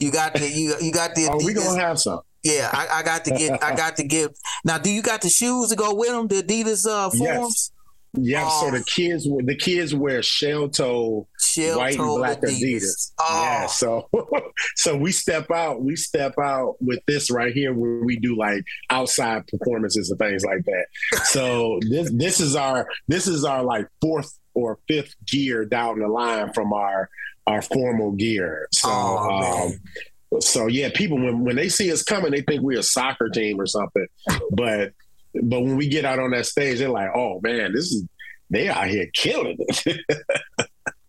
You got the you you got the Adidas. Oh, we gonna have some. Yeah, I, I got to get. I got to get. Now, do you got the shoes to go with them? The Adidas uh, forms. Yes. Yeah, so the kids the kids wear shell toe Shell white and black Adidas. Adidas. Oh. Yeah, so so we step out, we step out with this right here where we do like outside performances and things like that. So this this is our this is our like fourth or fifth gear down the line from our our formal gear. So Oh, um so yeah, people when when they see us coming, they think we're a soccer team or something. But but when we get out on that stage, they're like, "Oh man, this is they out here killing it."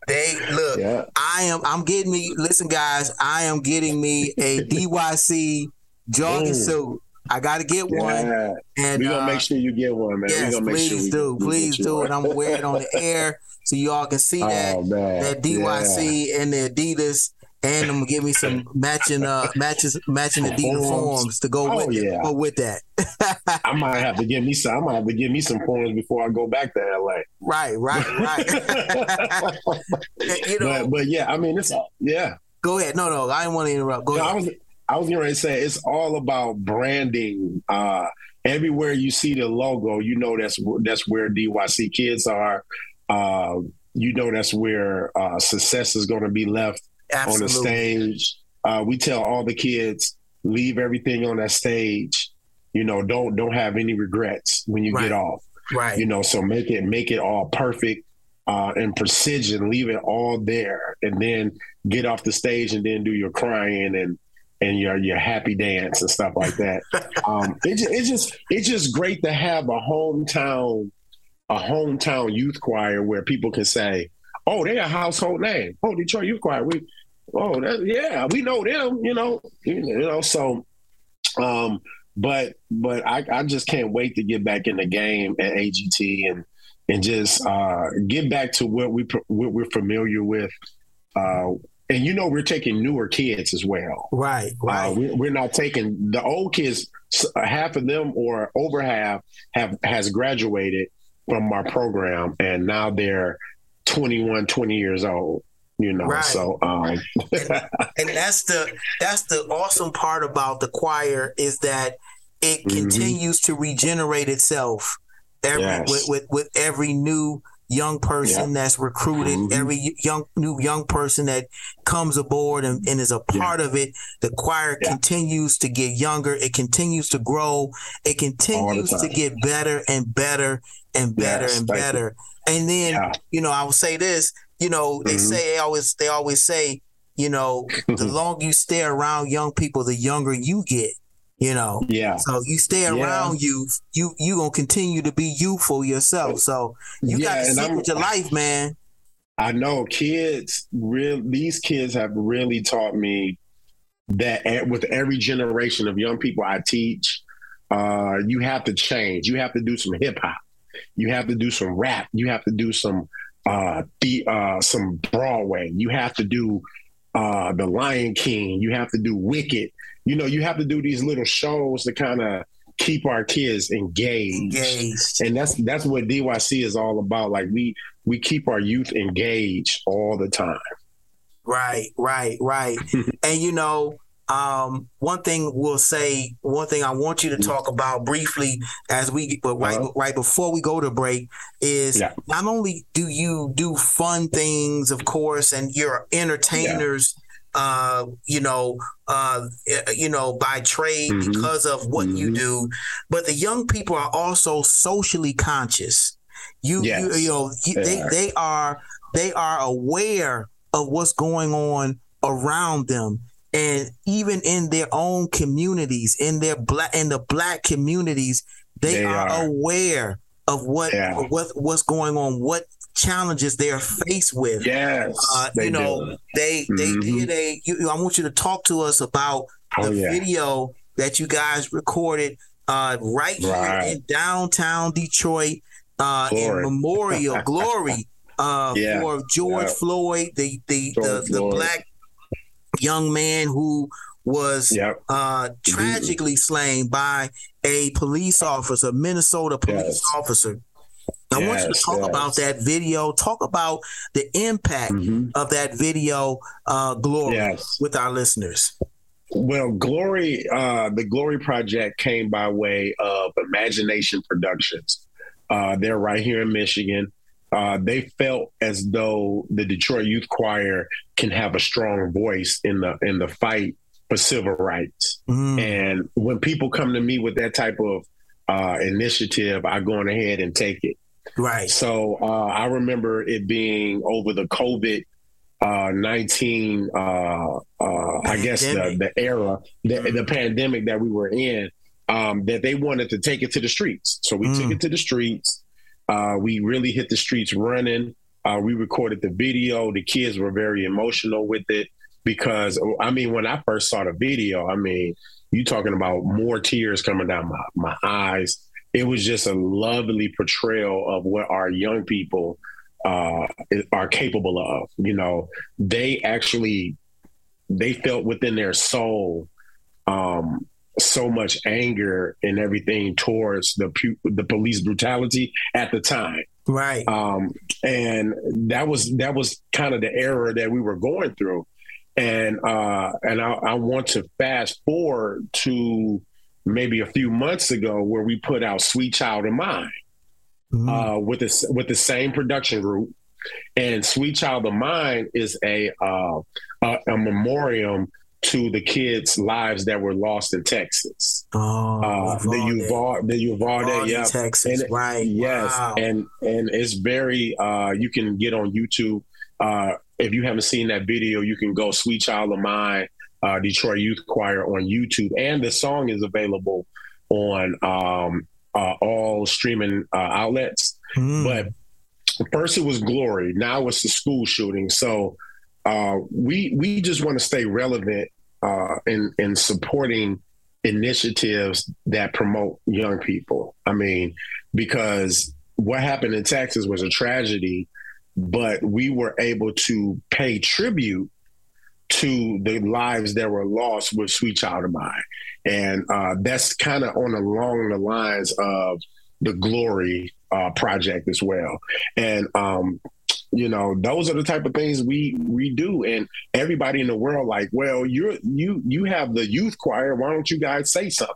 They look. Yeah. I am. I'm getting me. Listen, guys. I am getting me a DYC jogging Ooh. suit. I got to get one. And we gonna uh, make sure you get one, man. Yes, gonna make please sure do. please do. And I'm gonna wear it on the air so y'all can see that Oh, man. that DYC and the Adidas. And I'm gonna give me some matching uh matches matching Adidas Forms. forms to go Oh, with yeah. go with that. I might have to give me some. I might have to give me some points before I go back to LA. Right, right, right. you know, But, but yeah, I mean, it's yeah. go ahead. No, no, I didn't want to interrupt. Go No, I was I was going to say it's all about branding. Uh, everywhere you see the logo, you know that's that's where DYC kids are. Uh, you know that's where uh, success is going to be left on the stage. Uh, we tell all the kids leave everything on that stage. You know, don't don't have any regrets when you Right. get off. Right. You know, so make it make it all perfect uh, and precision. Leave it all there, and then get off the stage and then do your crying and and your your happy dance and stuff like that. um, it, it's just it's just great to have a hometown a hometown youth choir where people can say, "Oh, they're a household name. Oh, Detroit Youth Choir. We, oh, that, yeah, we know them. You know, you know." So, um, but but I, I just can't wait to get back in the game at AGT and and just uh, get back to what we what we're familiar with. Uh, and you know, we're taking newer kids as well. Right, Uh, we, we're not taking the old kids. Half of them, or over half, have has graduated from our program, and now they're 21, 20 years old. You know, Right. so um, and that's the that's the awesome part about the choir is that it Mhm. continues to regenerate itself every Yes. with, with with every new young person that's recruited Mhm. every young new young person that comes aboard and, and is a part of it the choir continues to get younger it continues to grow it continues to get better and better and better Yes, and better you. And then Yeah. you know i will say this you know they Mhm. say they always they always say you know the longer you stay around young people the younger you get you know yeah. so you stay Yeah. around youth you you gonna continue to be youthful yourself so you gotta and with your life man I know kids real these kids have really taught me that with every generation of young people I teach, uh, you have to change. You have to do some hip hop. You have to do some rap. You have to do some uh, the uh, some Broadway. You have to do uh, the Lion King. You have to do Wicked. You know, you have to do these little shows to kind of keep our kids engaged. engaged And that's that's what DYC is all about. Like we we keep our youth engaged all the time. Right, right, right. and you know, um, one thing we'll say, one thing I want you to talk about briefly as we, but right, Uh-huh. right before we go to break, is Yeah. not only do you do fun things, of course, and you're entertainers. Uh, you know, uh, you know, by trade Mhm. because of what you Mhm. do, but the young people are also socially conscious. You, you, you know, you, they they are. they are they are aware of what's going on around them and even in their own communities in their black in the black communities they, They are, are. aware of what Yeah. what what's going on what challenges they are faced with Yes, uh, you know do. they they Mhm. did a you, i want you to talk to us about Oh, the yeah. video that you guys recorded uh, right, here in downtown detroit uh, in memorial glory uh, Yeah. for George Yeah. Floyd, the the the, the Floyd. black young man who was Yep. uh, tragically slain by a police officer, Minnesota police Yes. officer. I want you to talk yes. about that video. Talk about the impact Mhm. of that video, uh, glory, Yes. with our listeners. Well, Glory, uh, the Glory Project came by way of Imagination Productions. Uh, they're right here in Michigan. Uh, they felt as though the Detroit Youth Choir can have a strong voice in the in the fight for civil rights. Mm. And when people come to me with that type of uh, initiative, I go on ahead and take it. Right. So uh, I remember it being over the COVID uh, nineteen. Uh, uh, I guess the the era, the, the pandemic that we were in, um, that they wanted to take it to the streets. So we took it to the streets. Uh, we really hit the streets running. Uh, we recorded the video. The kids were very emotional with it because, I mean, when I first saw the video, I mean, you talking about more tears coming down my, my eyes. It was just a lovely portrayal of what our young people uh, are capable of. You know, they actually they felt within their soul um, so much anger and everything towards the pu- the police brutality at the time. Right. Um, and that was that was kind of the era that we were going through. And uh, and I, I want to fast forward to maybe a few months ago where we put out "Sweet Child of Mine" uh, with this with the same production group. And "Sweet Child of Mine" is a uh, a, a memoriam to the kids' lives that were lost in Texas. Oh, uh, the Uvalde, the Uvalde, Uvalde, yeah, Texas, And- right, Yes, wow. and and it's very. Uh, you can get on YouTube. Uh, if you haven't seen that video, you can go "Sweet Child of Mine," uh, Detroit Youth Choir on YouTube, and the song is available on um, uh, all streaming uh, outlets. But first it was glory. Now it's the school shooting. So uh, we we just want to stay relevant uh, in in supporting initiatives that promote young people. I mean, because what happened in Texas was a tragedy, but we were able to pay tribute to the lives that were lost with Sweet Child of Mine, and uh, that's kind of on along the lines of the Glory uh, project as well. And um, you know, those are the type of things we we do, and everybody in the world like, well, you're you you have the youth choir. Why don't you guys say something?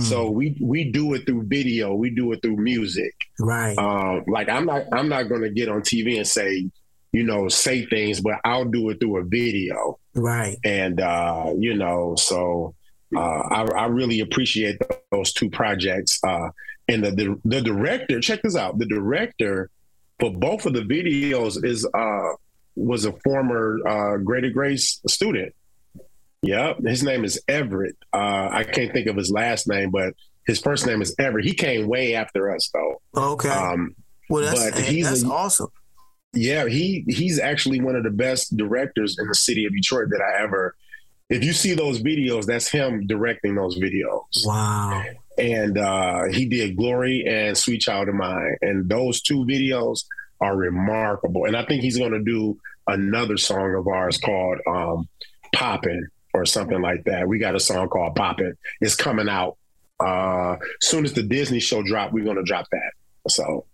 So we we do it through video, we do it through music. Right. Um, like I'm not I'm not going to get on TV and say, you know, say things, but I'll do it through a video. Right. And uh, you know, so uh, I, I really appreciate those two projects. Uh, and the, the the director, check this out. The director for both of the videos is uh was a former uh Greater Grace student. Yep, his name is Everett. Uh, I can't think of his last name, but his first name is Everett. He came way after us, though. Okay. Um, well, that's, but he's that's a- awesome. yeah, he he's actually one of the best directors in the city of Detroit that I ever. If you see those videos, that's him directing those videos. Wow. And uh, he did Glory and Sweet Child of Mine, and those two videos are remarkable. And I think he's going to do another song of ours called um, "Poppin" or something like that. We got a song called "Poppin." It's coming out uh, soon as the Disney show drop. We're going to drop that. So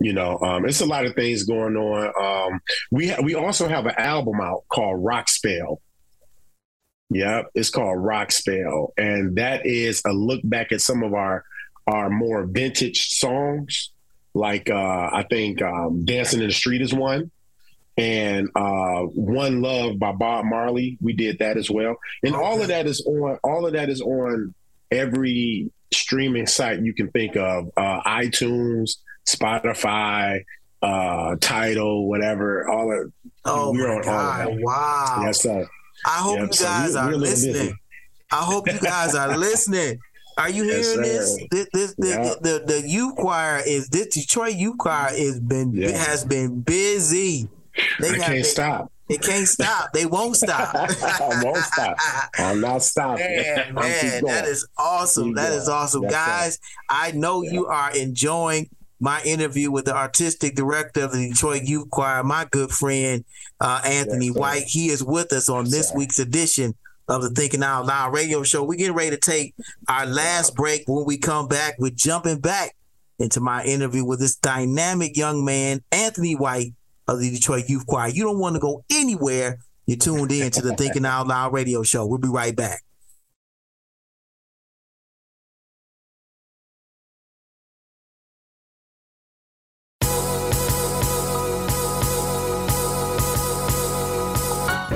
you know um, it's a lot of things going on um, we ha- we also have an album out called rock spell yeah it's called rock spell and that is a look back at some of our our more vintage songs like uh, i think um, dancing in the street is one and uh, one love by bob marley we did that as well and all of that is on all of that is on every streaming site you can think of uh, itunes spotify uh Tidal whatever all of Oh we're my on all God! of that Wow. yes sir I hope Yeah, you guys we- are we're living busy. listening. I hope you guys are listening. Are you Yes, hearing this? sir. This, this, this- Yeah. the, the youth choir is this Detroit youth choir is been Yeah. has been busy. They can't stop It can't stop. They won't stop. i won't stop i'm not stopping Man, man, that is awesome. Keep That is awesome. Sir. Guys, I know you are enjoying my interview with the artistic director of the Detroit Youth Choir, my good friend uh, Anthony Yes. White. He is with us on this week's edition of the Thinking Out Loud radio show. We're getting ready to take our last break. When we come back, we're jumping back into my interview with this dynamic young man, Anthony White of the Detroit Youth Choir. You don't want to go anywhere. You're tuned in to the Thinking Out Loud radio show. We'll be right back.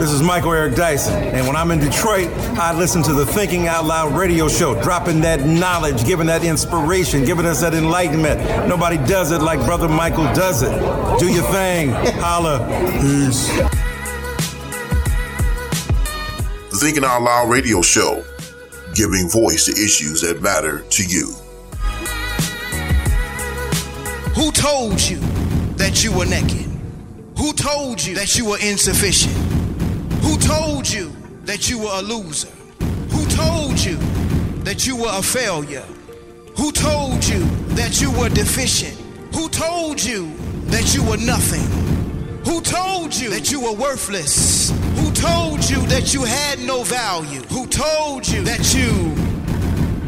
This is Michael Eric Dyson, and when I'm in Detroit, I listen to the Thinking Out Loud radio show, dropping that knowledge, giving that inspiration, giving us that enlightenment. Nobody does it like Brother Michael does it. Do your thing. Holla. Peace. The Thinking Out Loud radio show, giving voice to issues that matter to you. Who told you that you were naked? Who told you that you were insufficient? Who told you that you were a loser? Who told you that you were a failure? Who told you that you were deficient? Who told you that you were nothing? Who told you that you were worthless? Who told you that you had no value? Who told you that you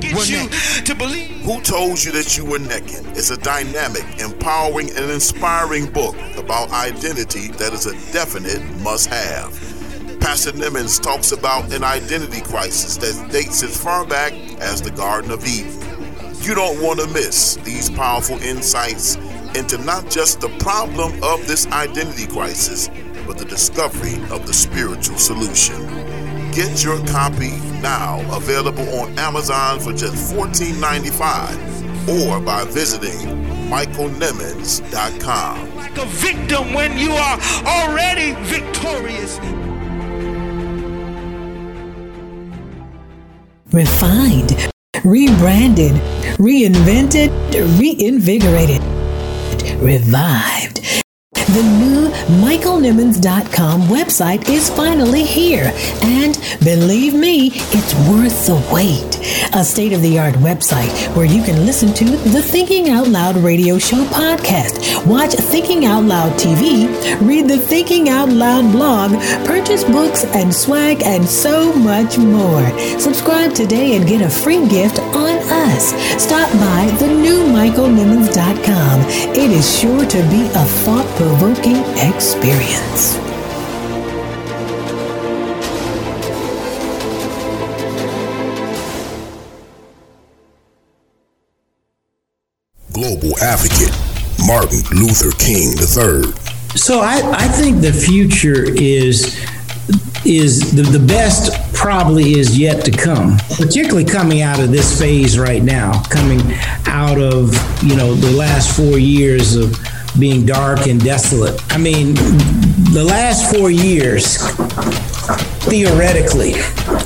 get you to believe? Who Told You That You Were Naked It's a dynamic, empowering, and inspiring book about identity that is a definite must have. Pastor Nimmons talks about an identity crisis that dates as far back as the Garden of Eden. You don't want to miss these powerful insights into not just the problem of this identity crisis, but the discovery of the spiritual solution. Get your copy now, available on Amazon for just $14.95 or by visiting michaelnimmons.com. Like a victim when you are already victorious. Refined, rebranded, reinvented, reinvigorated, revived. The new MichaelNimmons.com website is finally here, and believe me, it's worth the wait. A state of the art website where you can listen to the Thinking Out Loud radio show podcast, watch Thinking Out Loud TV, read the Thinking Out Loud blog, purchase books and swag, and so much more. Subscribe today and get a free gift on us. Stop by the new MichaelNimmons.com. It is sure to be a thought provoking experience. Global advocate Martin Luther King III. So I, I think the future is is the, the best probably is yet to come, particularly coming out of this phase right now, coming out of, you know, the last four years of being dark and desolate. I mean, the last four years theoretically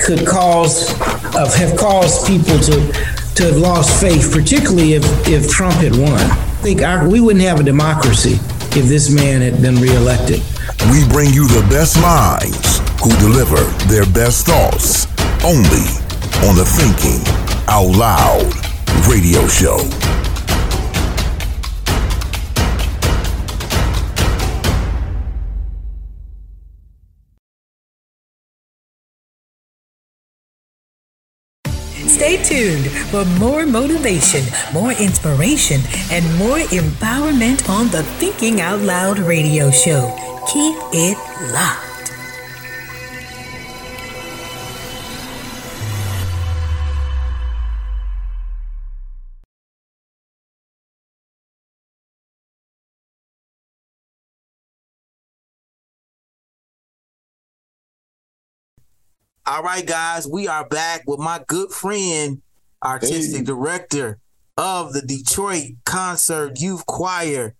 could cause of have caused people to to have lost faith, particularly if if Trump had won. I think our, we wouldn't have a democracy if this man had been reelected. We bring you the best minds who deliver their best thoughts only on the Thinking Out Loud radio show. Tuned for more motivation, more inspiration, and more empowerment on the Thinking Out Loud radio show. Keep it locked. All right, guys, we are back with my good friend, artistic director of the Detroit Concert Youth Choir,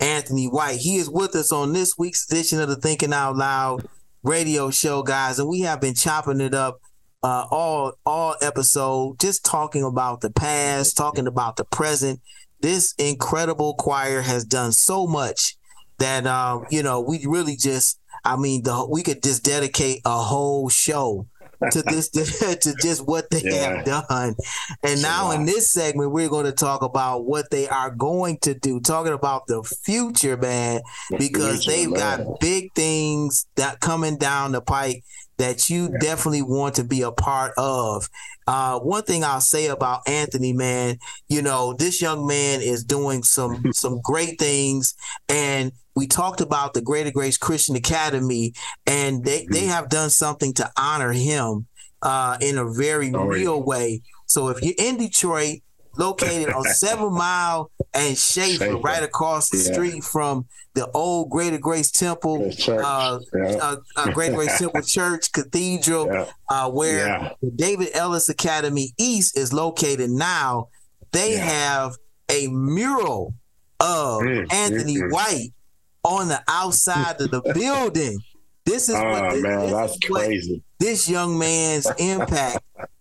Anthony White. He is with us on this week's edition of the Thinking Out Loud radio show, guys, and we have been chopping it up uh, all all episode, just talking about the past, talking about the present. This incredible choir has done so much that um, you know we really just I mean the we could just dedicate a whole show to this to just what they Yeah. have done. And now in this segment we're going to talk about what they are going to do, talking about the future, man, The because future, they've man. got big things that coming down the pike that you definitely want to be a part of. Uh, one thing I'll say about Anthony, man, you know, this young man is doing some some great things, and we talked about the Greater Grace Christian Academy, and they they have done something to honor him uh, in a very Oh, yeah. real way. So if you're in Detroit, located on Seven Mile and Schaefer, Schaefer. right across the Yeah. street from the old Greater Grace Temple, uh, Yeah. uh, uh, Greater Grace Temple Church Cathedral, uh, where Yeah. the David Ellis Academy East is located now. They have a mural of Mm, Anthony mm. White on the outside of the building. This is Oh, what this, man, this that's crazy. this young man's impact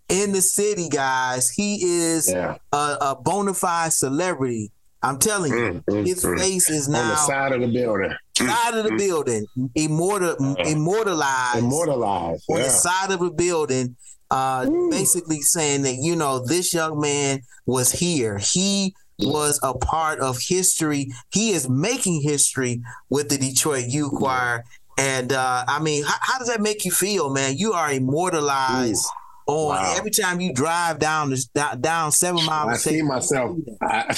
in the city, guys. He is Yeah. a, a bona fide celebrity. I'm telling you, Mm, mm, his mm. face is on now the side of the building. side of the Mm, building, immortal, immortalized, Immortalized. on yeah. the side of a building, uh, basically saying that you know this young man was here. He was a part of history. He is making history with the Detroit Youth Choir. And uh, I mean, how, how does that make you feel, man? You are immortalized on Wow. every time you drive down this down, down seven miles. I see myself. I,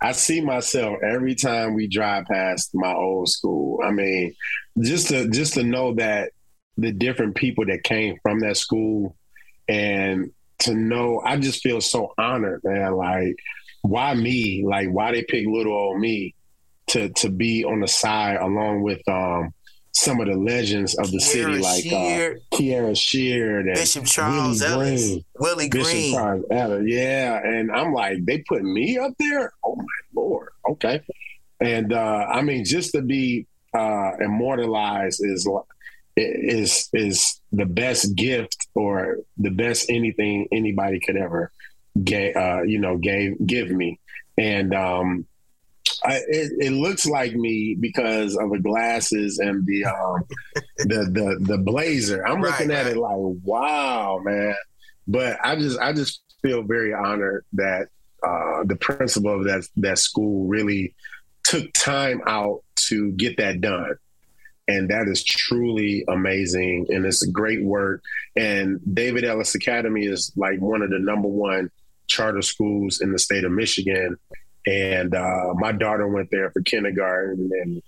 I see myself every time we drive past my old school. I mean, just to just to know that the different people that came from that school, and to know, I just feel so honored, man. Like, why me? Like, why they pick little old me to to be on the side along with um some of the legends of the city, like Sheard. uh, Kierra Sheard and Bishop Charles Willie Ellis, Green. Willie Bishop Green. Charles Ellis, yeah. And I'm like, they put me up there? Oh my lord. Okay. And uh I mean, just to be uh immortalized is is is the best gift or the best anything anybody could ever get uh you know gave give me. And um I, it, it looks like me because of the glasses and the um, the the the blazer. I'm looking at it like, wow, man. But I just I just feel very honored that uh, the principal of that that school really took time out to get that done. And that is truly amazing. And it's great work. And David Ellis Academy is like one of the number one charter schools in the state of Michigan. And uh, my daughter went there for kindergarten. And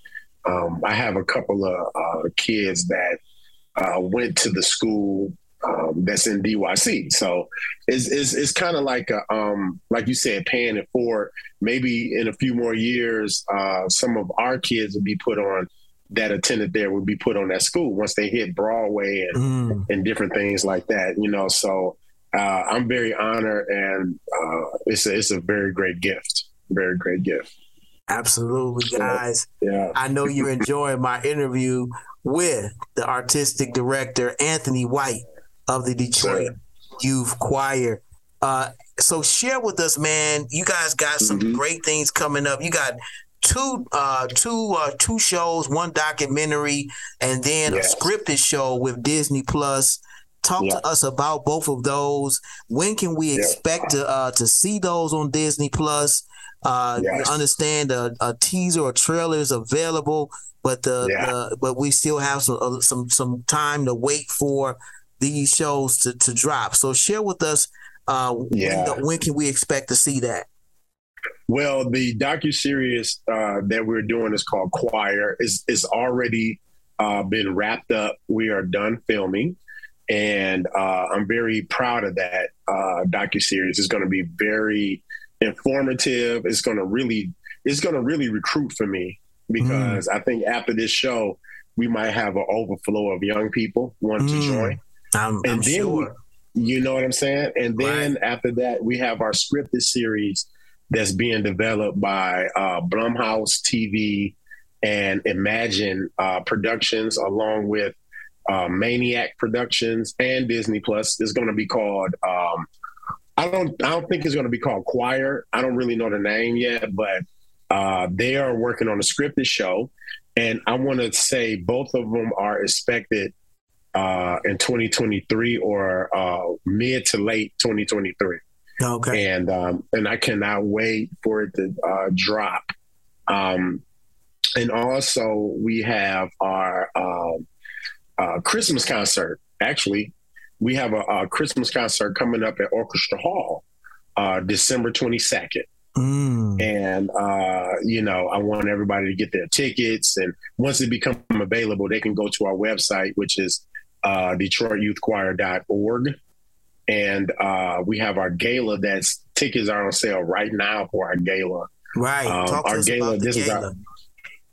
um, I have a couple of uh, kids that uh, went to the school um, that's in DYC. So it's it's, it's kind of like a um, like you said, paying it forward. Maybe in a few more years, uh, some of our kids will be put on that attended there would be put on that school once they hit Broadway and and different things like that. You know, so uh, I'm very honored, and uh, it's a, it's a very great gift. Very great gift. Absolutely, guys. Yeah. I know you're enjoying my interview with the artistic director, Anthony White of the Detroit Youth Choir. Uh, so share with us, man. You guys got some Mm-hmm. great things coming up. You got two uh two uh two shows, one documentary, and then Yes. a scripted show with Disney Plus. Talk Yeah. to us about both of those. When can we Yeah. expect to uh to see those on Disney Plus? Uh, Yes. understand a, a teaser or trailer is available, but the, Yeah. the but we still have some uh, some some time to wait for these shows to, to drop. So share with us. Uh, Yeah. when, when can we expect to see that? Well, the docu series uh, that we're doing is called Choir. is is already uh, been wrapped up. We are done filming, and uh, I'm very proud of that uh, docu series. It's going to be very informative. It's going to really it's going to really recruit for me because I think after this show we might have an overflow of young people wanting to Mm. join. I'm, and I'm then sure. we, you know what I'm saying? And then after that, we have our scripted series that's being developed by uh, Blumhouse TV and Imagine uh, Productions, along with uh, Maniac Productions and Disney Plus. It's going to be called. Um, I don't. I don't think it's going to be called Choir. I don't really know the name yet, but uh, they are working on a scripted show, and I want to say both of them are expected uh, in 2023 or uh, mid to late 2023. Okay. And um, and I cannot wait for it to uh, drop. Um, and also we have our um, uh, Christmas concert. Actually, we have a, a Christmas concert coming up at Orchestra Hall, uh, December 22nd. Mm. And uh, you know, I want everybody to get their tickets, and once they become available, they can go to our website, which is uh, DetroitYouthChoir.org, and uh, we have our gala. That's tickets are on sale right now for our gala. Right. Um, our gala. This is our.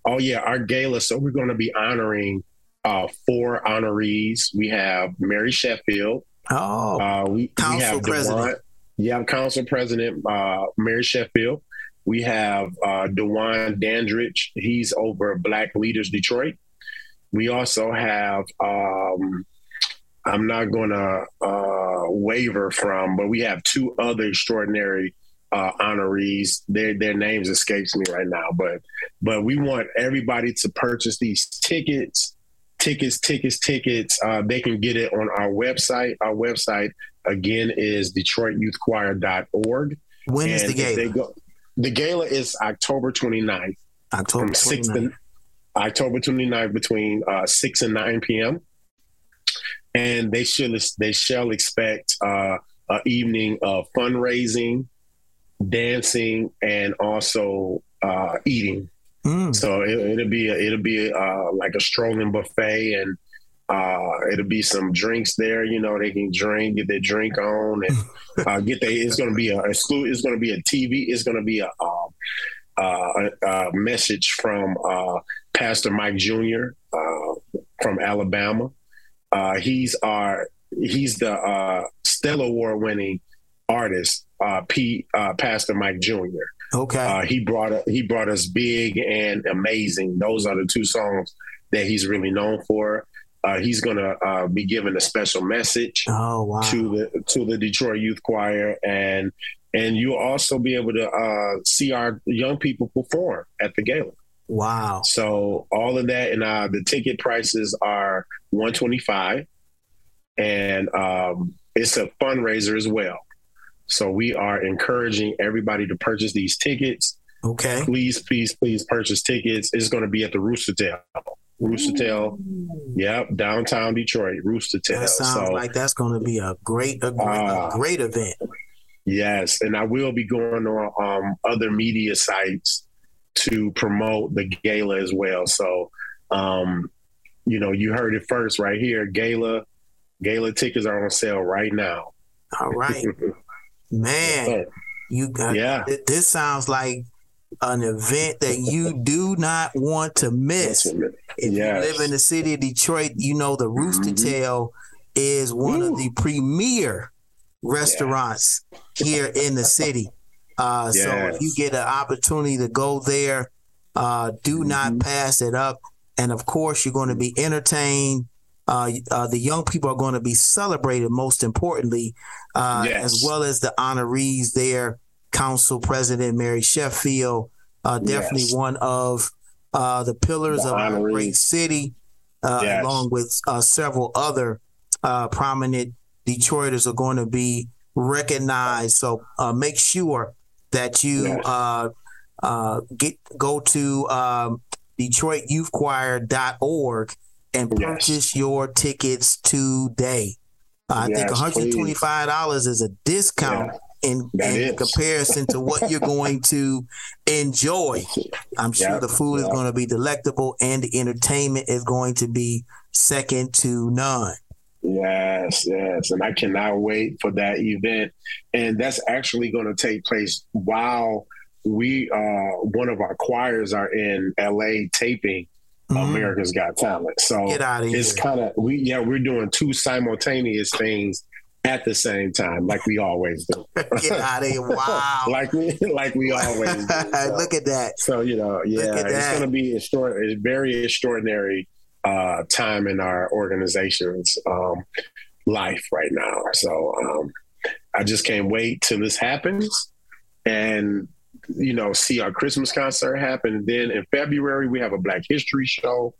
Oh yeah, our gala. So we're going to be honoring uh, four honorees. We have Mary Sheffield. Oh, uh, we, we council have president. Dwan, yeah, council president uh, Mary Sheffield. We have uh, Dwan Dandridge. He's over Black Leaders Detroit. We also have. Um, I'm not gonna. Uh, waver from, but we have two other extraordinary uh, honorees. Their their names escapes me right now, but but we want everybody to purchase these tickets, tickets, tickets, tickets. Uh, they can get it on our website. Our website again is DetroitYouthChoir.org. When is the gala? Go, the gala is October 29th. October from 6 29th. October 29th between uh, 6 and 9 p.m. And they should they shall expect uh, an evening of fundraising, dancing, and also uh, eating. So it, it'll be a, it'll be uh, like a strolling buffet, and uh, it'll be some drinks there. You know, they can drink, get their drink on, and uh, get their. It's going to be a exclu- It's to be a TV. It's going to be a, um, uh, a, a message from uh, Pastor Mike Jr. Uh, from Alabama. Uh, he's our he's the uh, Stellar Award winning artist, uh, P. Uh, Pastor Mike Jr. Okay. Uh, he brought he brought us big and amazing. Those are the two songs that he's really known for. Uh, he's gonna uh, be giving a special message oh, wow. to the to the Detroit Youth Choir, and and you'll also be able to uh, see our young people perform at the gala. Wow! So all of that, and uh, the ticket prices are one twenty five, and um, it's a fundraiser as well. So we are encouraging everybody to purchase these tickets. Okay. Please, please, please purchase tickets. It's going to be at the Rooster Tail. Rooster Tail. Yep, downtown Detroit, Rooster Tail. That sounds so, like that's going to be a great, a great, uh, a great event. Yes, and I will be going on um, other media sites to promote the gala as well. So, um, you know, you heard it first right here. Gala, gala tickets are on sale right now. All right, man. You got Yeah. th- This sounds like an event that you do not want to miss. If Yes. Mm-hmm. you live in the city of Detroit, you know the Rooster Tail is one of the premier restaurants here in the city. Uh, So if you get an opportunity to go there, uh, do Mm-hmm. not pass it up. And of course, you're going to be entertained. Uh, uh, the young people are going to be celebrated, most importantly, uh, Yes. as well as the honorees there. Council President Mary Sheffield, uh, definitely Yes. one of uh, the pillars The of our honorees. great city, uh, Yes. along with uh, several other uh, prominent Detroiters are going to be recognized. So uh, make sure that you uh, uh, get go to um, DetroitYouthChoir.org and purchase your tickets today. I think $125 is a discount in, in comparison to what you're going to enjoy. I'm sure Yep, the food is going to be delectable and the entertainment is going to be second to none. Yes, yes. And I cannot wait for that event. And that's actually going to take place while we, uh, one of our choirs are in LA taping America's Got Talent. So Mm-hmm. It's kind of, we, yeah, we're doing two simultaneous things at the same time, like we always do. Get out of here. Wow. like we, like we always do. So- Look at that. So, you know, yeah, it's going to be extraordinary, it's very extraordinary uh, time in our organization's um, life right now. So um, I just can't wait till this happens and, you know, see our Christmas concert happen. And then in February, we have a Black History show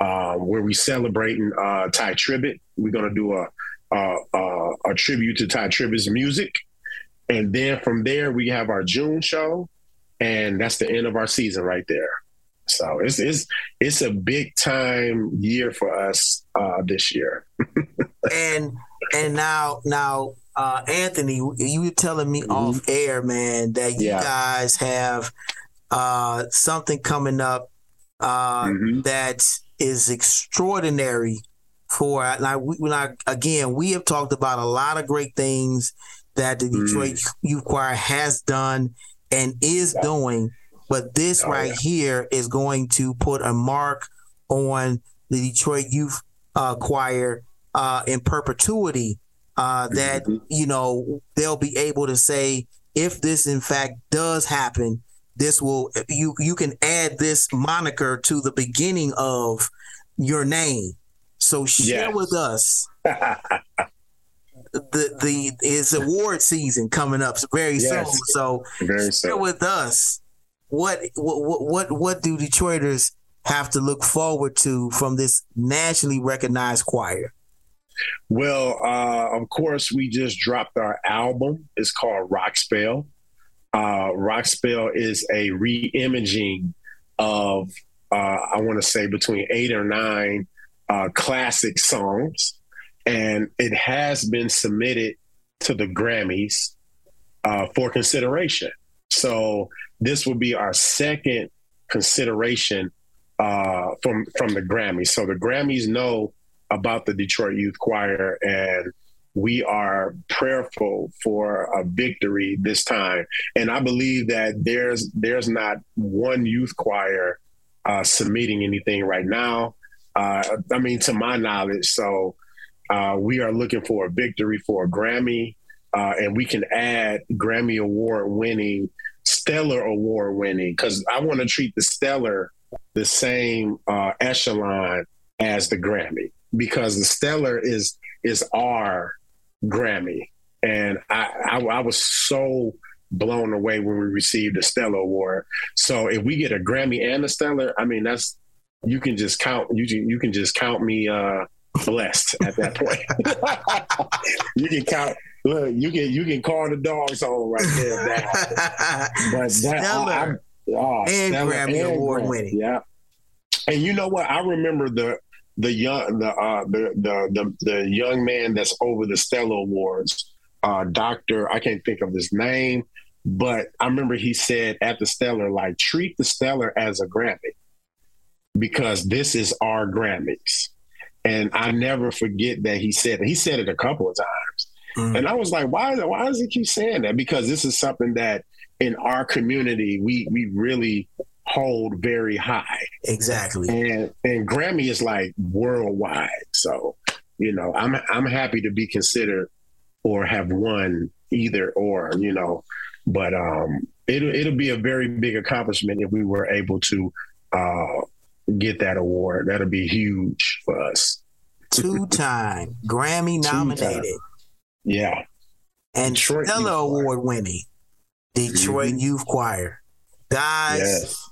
um, where we celebrating uh, Tye Tribbett. We're to do a, a, a, a tribute to Tye Tribbett's music. And then from there, we have our June show and that's the end of our season right there. So it's it's it's a big time year for us uh, this year. and and now now uh Anthony, you were telling me off air, man, that you Mm-hmm. Yeah. guys have uh something coming up uh Mm-hmm. that is extraordinary for like we like again we have talked about a lot of great things that the Detroit Mm. Youth Choir has done and is doing, but this Oh, right here is going to put a mark on the Detroit Youth uh, Choir uh, in perpetuity. Uh, that Mm-hmm. you know they'll be able to say if this in fact does happen, this will you you can add this moniker to the beginning of your name. So share Yes. with us the the is award season coming up very Yes. soon. So Very share soon. with us what what what what do Detroiters have to look forward to from this nationally recognized choir? Well, uh, of course, we just dropped our album. It's called Rock Spell. Uh, Rock Spell is a re-imaging of, uh, I want to say, between eight or nine uh, classic songs, and it has been submitted to the Grammys uh, for consideration. So this will be our second consideration uh, from from the Grammys. So the Grammys know about the Detroit Youth Choir, and we are prayerful for a victory this time. And I believe that there's there's not one youth choir uh, submitting anything right now. Uh, I mean, to my knowledge, so uh, we are looking for a victory for a Grammy, uh, and we can add Grammy award winning, Stellar award winning, because I want to treat the Stellar the same uh, echelon as the Grammy, because the Stellar is is our Grammy, and I, I, I was so blown away when we received the Stellar award. So if we get a Grammy and a Stellar, I mean that's you can just count you can you can just count me uh blessed at that point. you can count look, you can you can call the dogs home right there. That, but that I, I, oh, and Grammy and award winning. Yeah. And you know what? I remember the the young the uh the the the, the young man that's over the Stellar Awards, uh Doctor, I can't think of his name, but I remember he said at the Stellar, like, treat the Stellar as a Grammy because this is our Grammys. And I never forget that he said it. He said it a couple of times. And I was like, why, why does he keep saying that? Because this is something that in our community we we really hold very high. Exactly. And and Grammy is like worldwide. So, you know, I'm I'm happy to be considered or have won either or, you know. But um it'll it'll be a very big accomplishment if we were able to uh get that award. That'll be huge for us. Two time Grammy Two-time. nominated Yeah. and Detroit Stellar Award winning Detroit Youth Choir. Guys, Yes.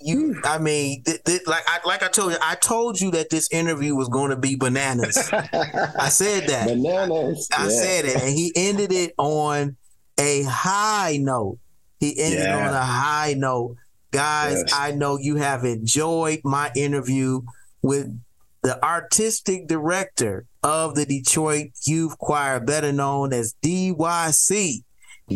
You I mean th- th- like I like I told you, I told you that this interview was going to be bananas. I said that. Bananas. I Yeah. said it, and he ended it on a high note. He ended Yeah. on a high note. Guys, Yes. I know you have enjoyed my interview with the artistic director of the Detroit Youth Choir, better known as DYC.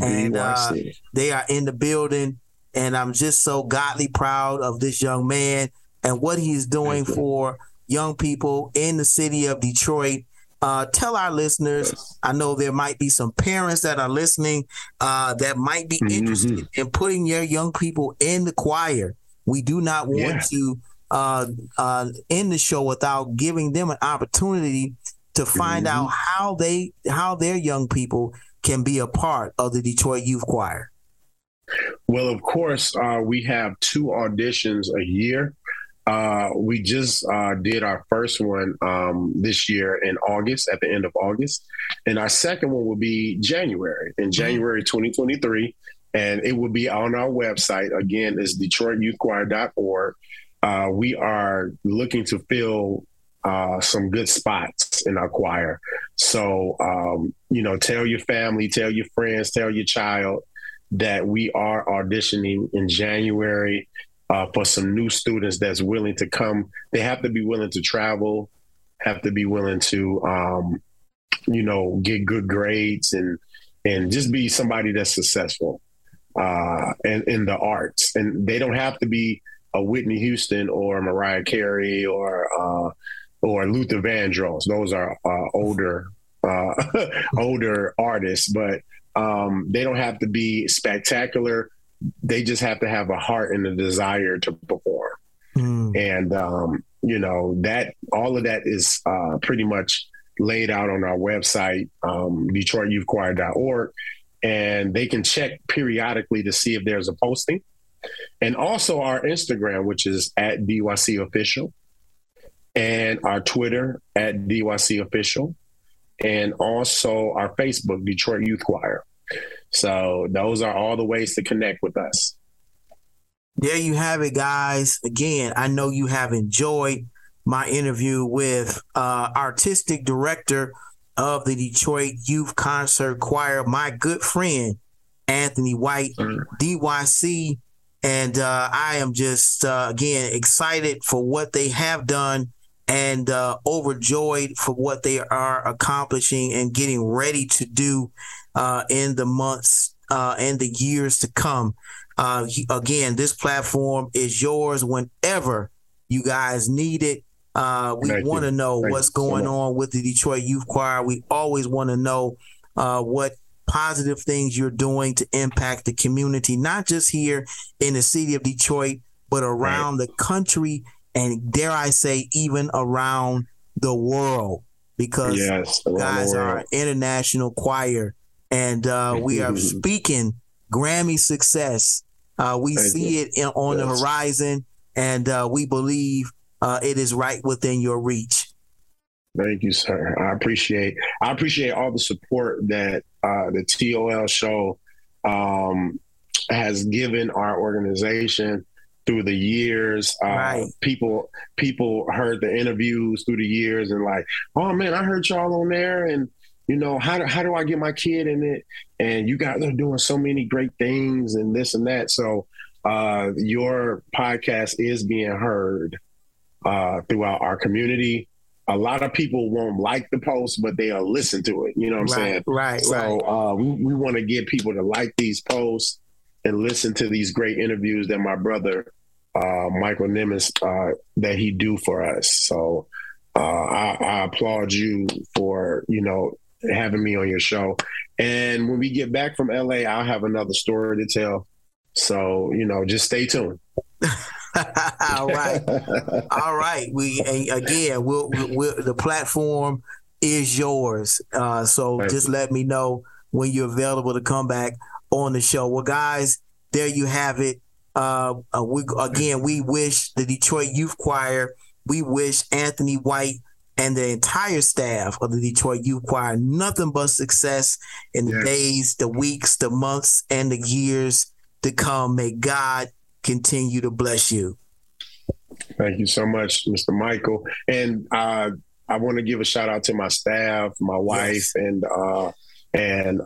And uh, DYC. they are in the building, and I'm just so godly proud of this young man and what he's doing for young people in the city of Detroit. Uh, tell our listeners, I know there might be some parents that are listening uh, that might be Mm-hmm. interested in putting your young people in the choir. We do not want Yeah. to uh, uh, end the show without giving them an opportunity to find Mm-hmm. out how they how their young people can be a part of the Detroit Youth Choir. Well, of course, uh, we have two auditions a year. Uh, we just uh, did our first one um, this year in August, at the end of August. And our second one will be January, in January 2023. And it will be on our website. Again, it's DetroitYouthChoir.org. Uh, we are looking to fill uh, some good spots in our choir. So, um, you know, tell your family, tell your friends, tell your child that we are auditioning in January uh, for some new students that's willing to come. They have to be willing to travel, have to be willing to, um, you know, get good grades and and just be somebody that's successful uh, in, in the arts. And they don't have to be a Whitney Houston or Mariah Carey or uh, or Luther Vandross. Those are uh, older uh, older artists, but um, they don't have to be spectacular. They just have to have a heart and a desire to perform. And um, you know that all of that is uh, pretty much laid out on our website, um, DetroitYouthChoir.org, and they can check periodically to see if there's a posting. And also our Instagram, which is at DYC Official, and our Twitter at DYC Official. And also our Facebook, Detroit Youth Choir. So those are all the ways to connect with us. There you have it, guys. Again, I know you have enjoyed my interview with uh, artistic director of the Detroit Youth Concert Choir, my good friend Anthony White, DYC, and uh, I am just uh, again excited for what they have done and uh, overjoyed for what they are accomplishing and getting ready to do uh, in the months uh, and the years to come. Uh, again, this platform is yours whenever you guys need it. Uh, we want to know Thank what's you so going on with the Detroit Youth Choir. We always want to know uh, what positive things you're doing to impact the community, not just here in the city of Detroit, but around the country and dare I say, even around the world. Because Yes, guys are an international choir, and uh, we are speaking Grammy success. Uh, we Thank see you. it in, on the horizon, and uh, we believe uh, it is right within your reach. Thank you, sir. I appreciate I appreciate all the support that uh, the TOL show um, has given our organization through the years. Uh, People people heard the interviews through the years and like, oh man, I heard y'all on there, and you know how do how do I get my kid in it? And you guys are doing so many great things and this and that. So uh, your podcast is being heard uh, throughout our community. A lot of people won't like the post, but they'll listen to it. You know what I'm Right, saying? right, So right. Uh, we, we want to get people to like these posts and listen to these great interviews that my brother uh, Michael Nimmons uh, that he do for us. So uh, I, I applaud you for you know having me on your show. And when we get back from LA, I'll have another story to tell. So you know, just stay tuned. All right. All right. We and again, we'll, we'll the platform is yours. Uh, so just let me know when you're available to come back on the show. Well, guys, there you have it. Uh, uh, we again, we wish the Detroit Youth Choir, we wish Anthony White and the entire staff of the Detroit Youth Choir nothing but success in the days, the weeks, the months, and the years to come. May God continue to bless you. Thank you so much, Mr. Michael. And uh, I want to give a shout out to my staff, my wife, and uh, and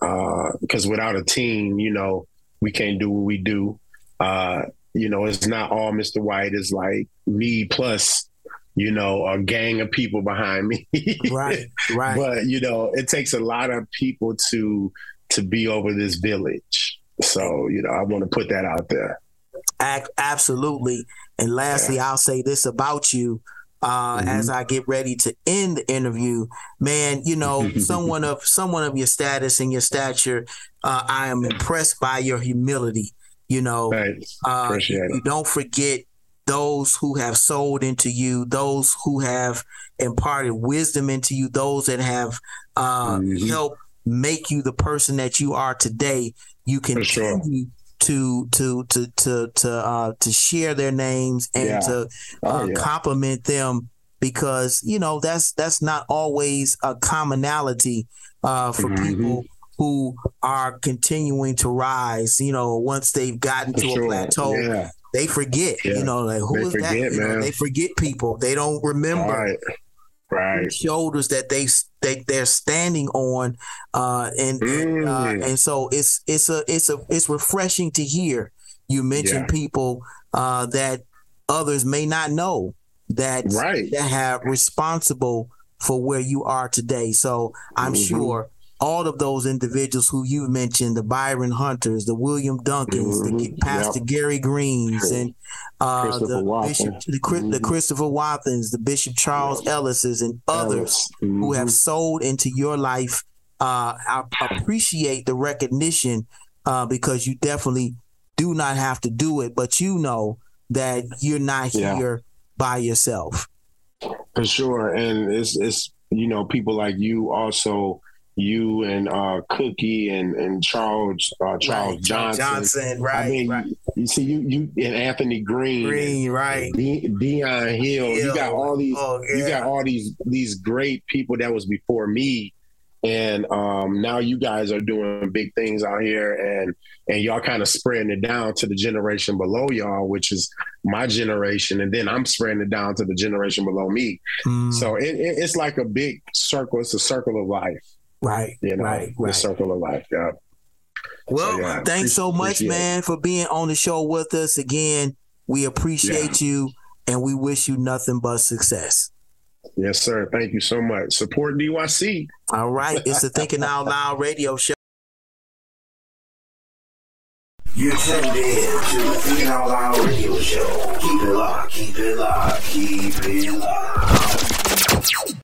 because without a team, you know, we can't do what we do. Uh, you know, it's not all Mr. White. It's like me plus, you know, a gang of people behind me. right, right. But you know, it takes a lot of people to to be over this village. So you know, I want to put that out there. Absolutely. And lastly, I'll say this about you. Uh, As I get ready to end the interview, man, you know, someone of someone of your status and your stature, uh, I am impressed by your humility. You know, uh, Appreciate you, it. don't forget those who have sold into you, those who have imparted wisdom into you, those that have uh, helped make you the person that you are today. You continue to to to to to uh, to share their names and Yeah. to Oh, uh, yeah. compliment them because you know that's that's not always a commonality uh, for Mm-hmm. people who are continuing to rise. You know, once they've gotten For to sure. a plateau, Yeah. they forget. You know, like who They is that? forget, You know, they forget people. They don't remember Right. Right. shoulders that they they they're standing on, uh, and and, uh, Mm. and so it's it's a it's a it's refreshing to hear you mention Yeah. people uh, that others may not know that Right. that have responsible for where you are today. So I'm Mhm. sure all of those individuals who you mentioned, the Byron Hunters, the William Duncans, the Mhm. Pastor Yep. Gary Greens, and uh, the Bishop, the, Chri- the Christopher Wathens, the Bishop Charles Ellises, and others Mm-hmm. who have sold into your life. Uh, I appreciate the recognition uh, because you definitely do not have to do it, but you know that you're not Yeah. here by yourself. For sure, and it's it's you know people like you also you and uh, Cookie and and Charles uh, Charles Right, Johnson. Johnson, right, I mean, you see you you and Anthony Green, Green, right. De- Dion Hill. You got all these. Oh, You got all these these great people that was before me and um, now you guys are doing big things out here, and and y'all kind of spreading it down to the generation below y'all, which is my generation, and then I'm spreading it down to the generation below me. Mm. So it, it, it's like a big circle. It's a circle of life. Right. You know, right. Right. The circle of life. Yeah. Well, so, yeah, thanks so much, man, for being on the show with us again. We appreciate yeah. you, and we wish you nothing but success. Yes, sir. Thank you so much. Support DYC. All right. It's the Thinking Out Loud radio show. You tuned in to the Thinking Out Loud radio show. Keep it locked, keep it locked, keep it locked.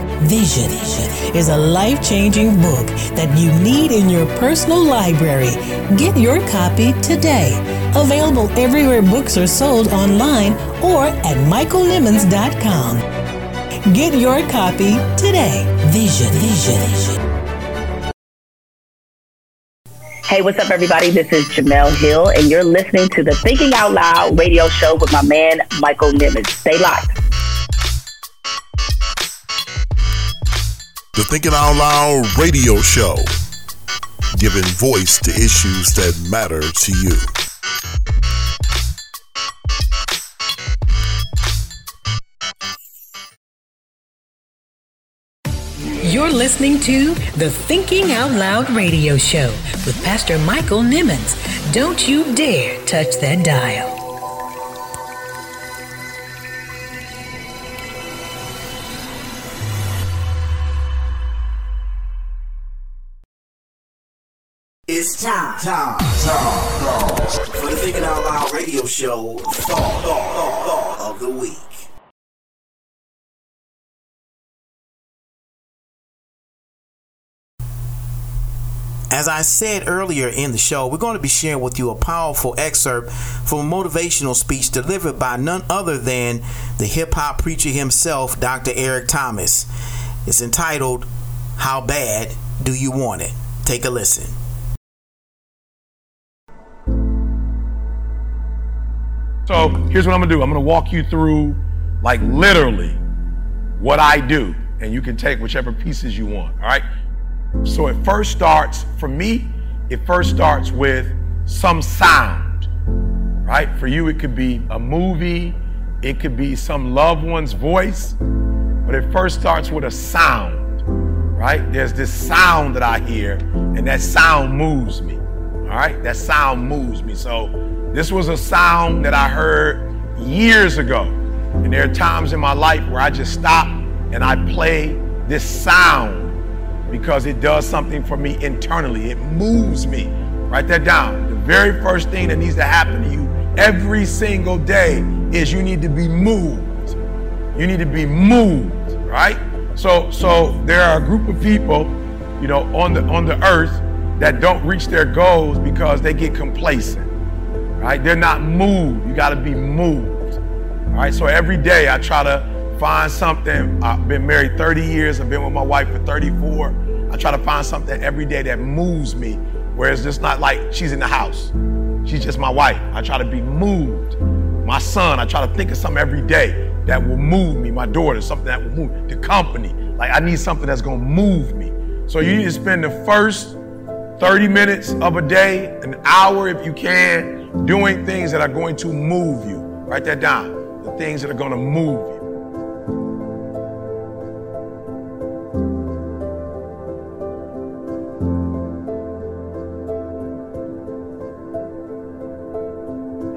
Vision is a life changing book that you need in your personal library. Get your copy today. Available everywhere books are sold online or at michaelnimmons.com. Get your copy today. Vision, vision. Hey, what's up, everybody? This is Jemele Hill, and you're listening to the Thinking Out Loud radio show with my man, Michael Nimmons. Stay locked. The Thinking Out Loud radio show, giving voice to issues that matter to you. You're listening to the Thinking Out Loud radio show with Pastor Michael Nimmons. Don't you dare touch that dial. It's time, time, time, for the Thinking Out Loud radio show thought, thought, thought of the week. As I said earlier in the show, we're going to be sharing with you a powerful excerpt from a motivational speech delivered by none other than the hip hop preacher himself, Dr. Eric Thomas. It's entitled, How Bad Do You Want It? Take a listen. So here's what I'm gonna do. I'm gonna walk you through, like literally, what I do, and you can take whichever pieces you want. All right. So it first starts for me. It first starts with some sound, right? For you, it could be a movie, it could be some loved one's voice, but it first starts with a sound, right? There's this sound that I hear, and that sound moves me. All right, that sound moves me. So this was a sound that I heard years ago. And there are times in my life where I just stop and I play this sound because it does something for me internally. It moves me. Write that down. The very first thing that needs to happen to you every single day is you need to be moved. You need to be moved, right? So so there are a group of people, you know, on the on the earth that don't reach their goals because they get complacent right? They're not moved. You got to be moved. All right. So every day I try to find something. I've been married 30 years. I've been with my wife for 34. I try to find something every day that moves me, where it's just not like she's in the house. She's just my wife. I try to be moved. My son, I try to think of something every day that will move me. My daughter, something that will move the company. Like I need something that's gonna move me. So you need to spend the first 30 minutes of a day, an hour if you can, doing things that are going to move you. Write that down. The things that are going to move you.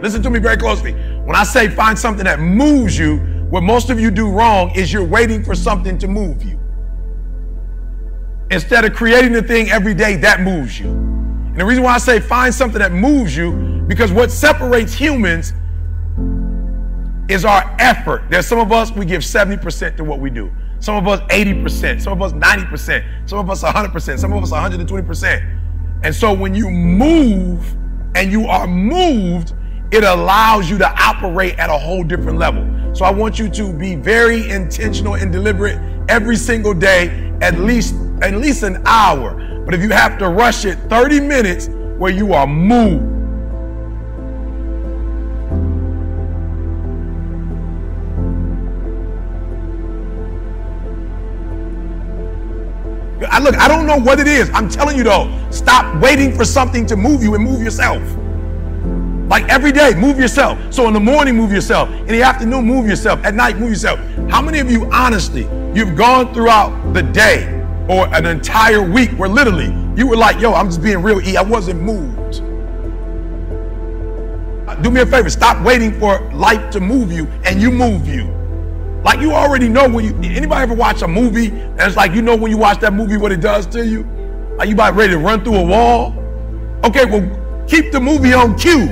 Listen to me very closely. When I say find something that moves you, what most of you do wrong is you're waiting for something to move you. Instead of creating the thing every day that moves you. And the reason why I say find something that moves you because what separates humans is our effort. There's some of us, we give 70% to what we do. Some of us 80%, some of us 90%, some of us 100%, some of us 120%. And so when you move and you are moved, it allows you to operate at a whole different level. So I want you to be very intentional and deliberate every single day, at least at least an hour. But if you have to rush it, 30 minutes where you are moved. Look, I don't know what it is. I'm telling you though, stop waiting for something to move you and move yourself. Like every day, move yourself. So in the morning, move yourself. In the afternoon, move yourself. At night, move yourself. How many of you, honestly, you've gone throughout the day or an entire week where literally you were like, yo, I'm just being real E. I wasn't moved. Uh, do me a favor, stop waiting for life to move you and you move you. Like you already know when you anybody ever watch a movie and it's like you know when you watch that movie what it does to you? Are you about ready to run through a wall? Okay, well, keep the movie on cue.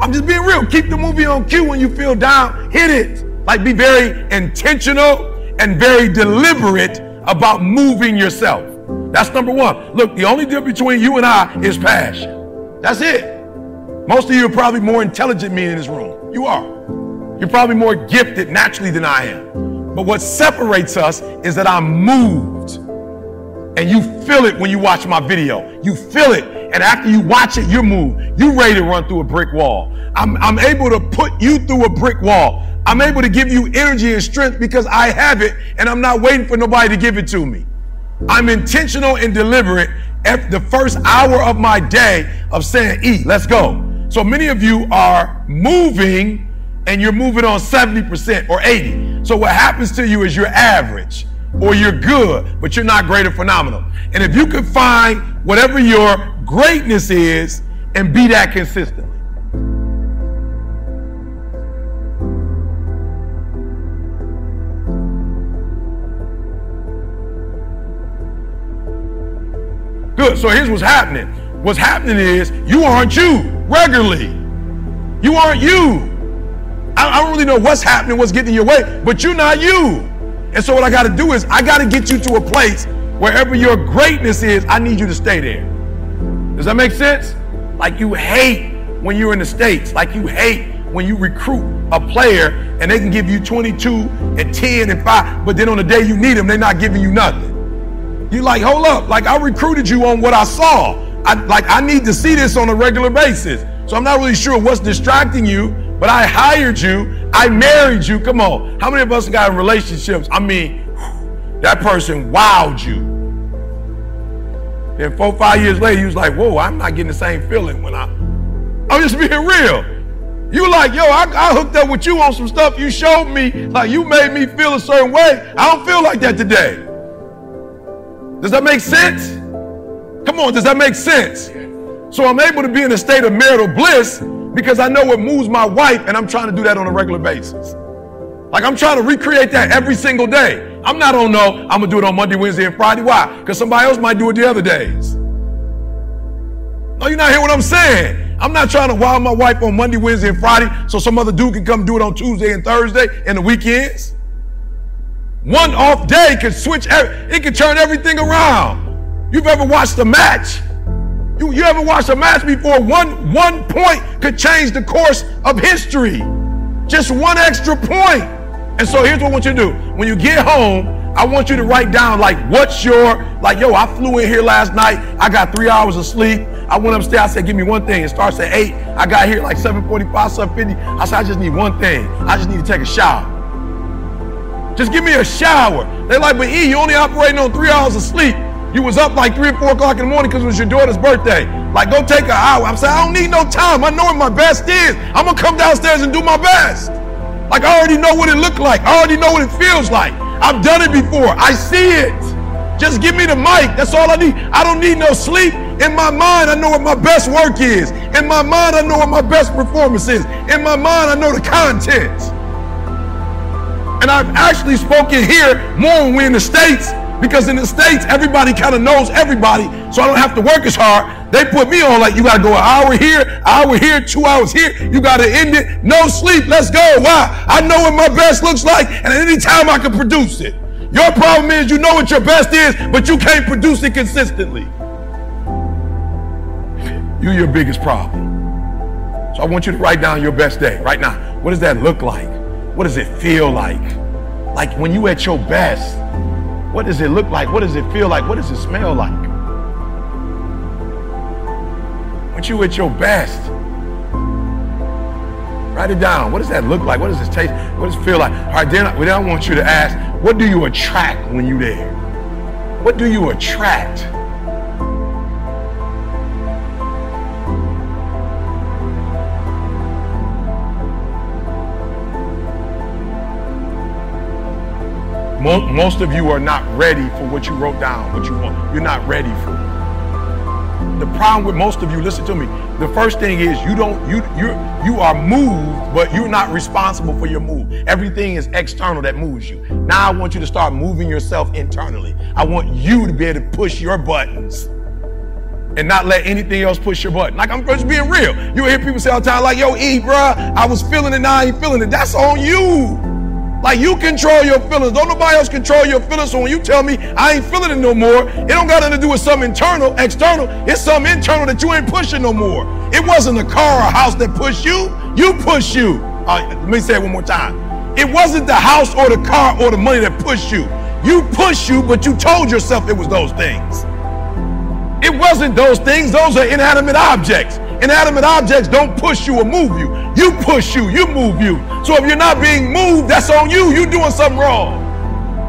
I'm just being real. Keep the movie on cue when you feel down. Hit it. Like be very intentional and very deliberate about moving yourself. That's number one. Look, the only difference between you and I is passion. That's it. Most of you are probably more intelligent than me in this room. You are. You're probably more gifted naturally than I am. But what separates us is that I'm moved. And you feel it when you watch my video. You feel it. And after you watch it, you're moved. You're ready to run through a brick wall. I'm, I'm able to put you through a brick wall. I'm able to give you energy and strength because I have it and I'm not waiting for nobody to give it to me. I'm intentional and deliberate at the first hour of my day of saying, E, let's go. So many of you are moving and you're moving on 70% or 80. So what happens to you is you're average or you're good, but you're not great or phenomenal. And if you can find whatever your greatness is and be that consistently. Good. So here's what's happening. What's happening is you aren't you regularly. You aren't you. I, don't really know what's happening, what's getting in your way, but you're not you. And so what I got to do is I got to get you to a place wherever your greatness is, I need you to stay there. Does that make sense? Like you hate when you're in the States, like you hate when you recruit a player and they can give you 22 and 10 and 5, but then on the day you need them, they're not giving you nothing. You're like, hold up, like I recruited you on what I saw. I like I need to see this on a regular basis. So I'm not really sure what's distracting you, but I hired you, I married you. Come on. How many of us got in relationships? I mean, that person wowed you. Then four, five years later, you was like, whoa, I'm not getting the same feeling when I I'm just being real. You like, yo, I, I hooked up with you on some stuff you showed me, like you made me feel a certain way. I don't feel like that today. Does that make sense? Come on, does that make sense? So I'm able to be in a state of marital bliss because I know what moves my wife, and I'm trying to do that on a regular basis. Like I'm trying to recreate that every single day. I'm not on no, I'm gonna do it on Monday, Wednesday, and Friday. Why? Because somebody else might do it the other days. No, you're not hearing what I'm saying. I'm not trying to wow my wife on Monday, Wednesday, and Friday so some other dude can come do it on Tuesday and Thursday and the weekends. One off day can switch, every, it can turn everything around. You've ever watched a match? You, you ever watched a match before? One, one point could change the course of history. Just one extra point. And so here's what I want you to do. When you get home, I want you to write down like what's your like yo I flew in here last night. I got three hours of sleep. I went upstairs. I said give me one thing. It starts at 8 I got here like 745 750 I said I just need one thing. I just need to take a shower. Just give me a shower. They're like but E you only operating on three hours of sleep you was up like 3 or 4 o'clock in the morning because it was your daughter's birthday. Like, go take an hour. I'm saying, I don't need no time. I know what my best is. I'm to come downstairs and do my best. Like, I already know what it looked like. I already know what it feels like. I've done it before. I see it. Just give me the mic. That's all I need. I don't need no sleep. In my mind, I know what my best work is. In my mind, I know what my best performance is. In my mind, I know the content. And I've actually spoken here more when we're in the States because in the States, everybody kind of knows everybody, so I don't have to work as hard. They put me on like you gotta go an hour here, hour here, two hours here, you gotta end it. No sleep, let's go. Why? I know what my best looks like, and at any time I can produce it. Your problem is you know what your best is, but you can't produce it consistently. You're your biggest problem. So I want you to write down your best day right now. What does that look like? What does it feel like? Like when you at your best, what does it look like? What does it feel like? What does it smell like? When you at your best, write it down. What does that look like? What does it taste? What does it feel like? All right, then I, then I want you to ask, what do you attract when you there? What do you attract? Most of you are not ready for what you wrote down, what you want. You're not ready for it. The problem with most of you, listen to me. The first thing is you don't you you you are moved, but you're not responsible for your move. Everything is external that moves you. Now I want you to start moving yourself internally. I want you to be able to push your buttons and not let anything else push your button. Like I'm just being real. You hear people say all the time, like, yo, E, bruh, I was feeling it, now I ain't feeling it. That's on you. Like you control your feelings. Don't nobody else control your feelings. So when you tell me I ain't feeling it no more, it don't got nothing to do with something internal, external. It's something internal that you ain't pushing no more. It wasn't a car or a house that pushed you. You push you. Uh, let me say it one more time. It wasn't the house or the car or the money that pushed you. You push you, but you told yourself it was those things. It wasn't those things. Those are inanimate objects. Inanimate objects don't push you or move you. You push you, you move you. So if you're not being moved, that's on you. You're doing something wrong.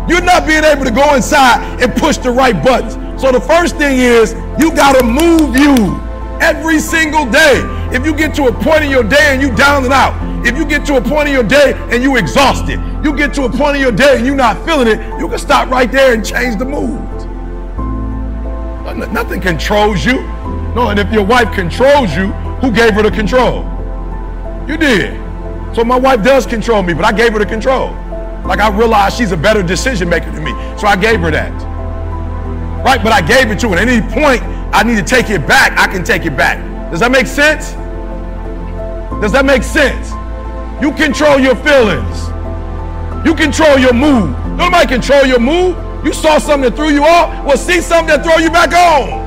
You're not being able to go inside and push the right buttons. So the first thing is you got to move you every single day. If you get to a point in your day and you down and out, if you get to a point in your day and you exhausted, you get to a point in your day and you're not feeling it, you can stop right there and change the mood. Nothing controls you. No, and if your wife controls you, who gave her the control? You did. So my wife does control me, but I gave her the control. Like I realized she's a better decision maker than me. So I gave her that. Right? But I gave it to her. At any point I need to take it back, I can take it back. Does that make sense? Does that make sense? You control your feelings. You control your mood. Nobody control your mood. You saw something that threw you off. Well, see something that throw you back on.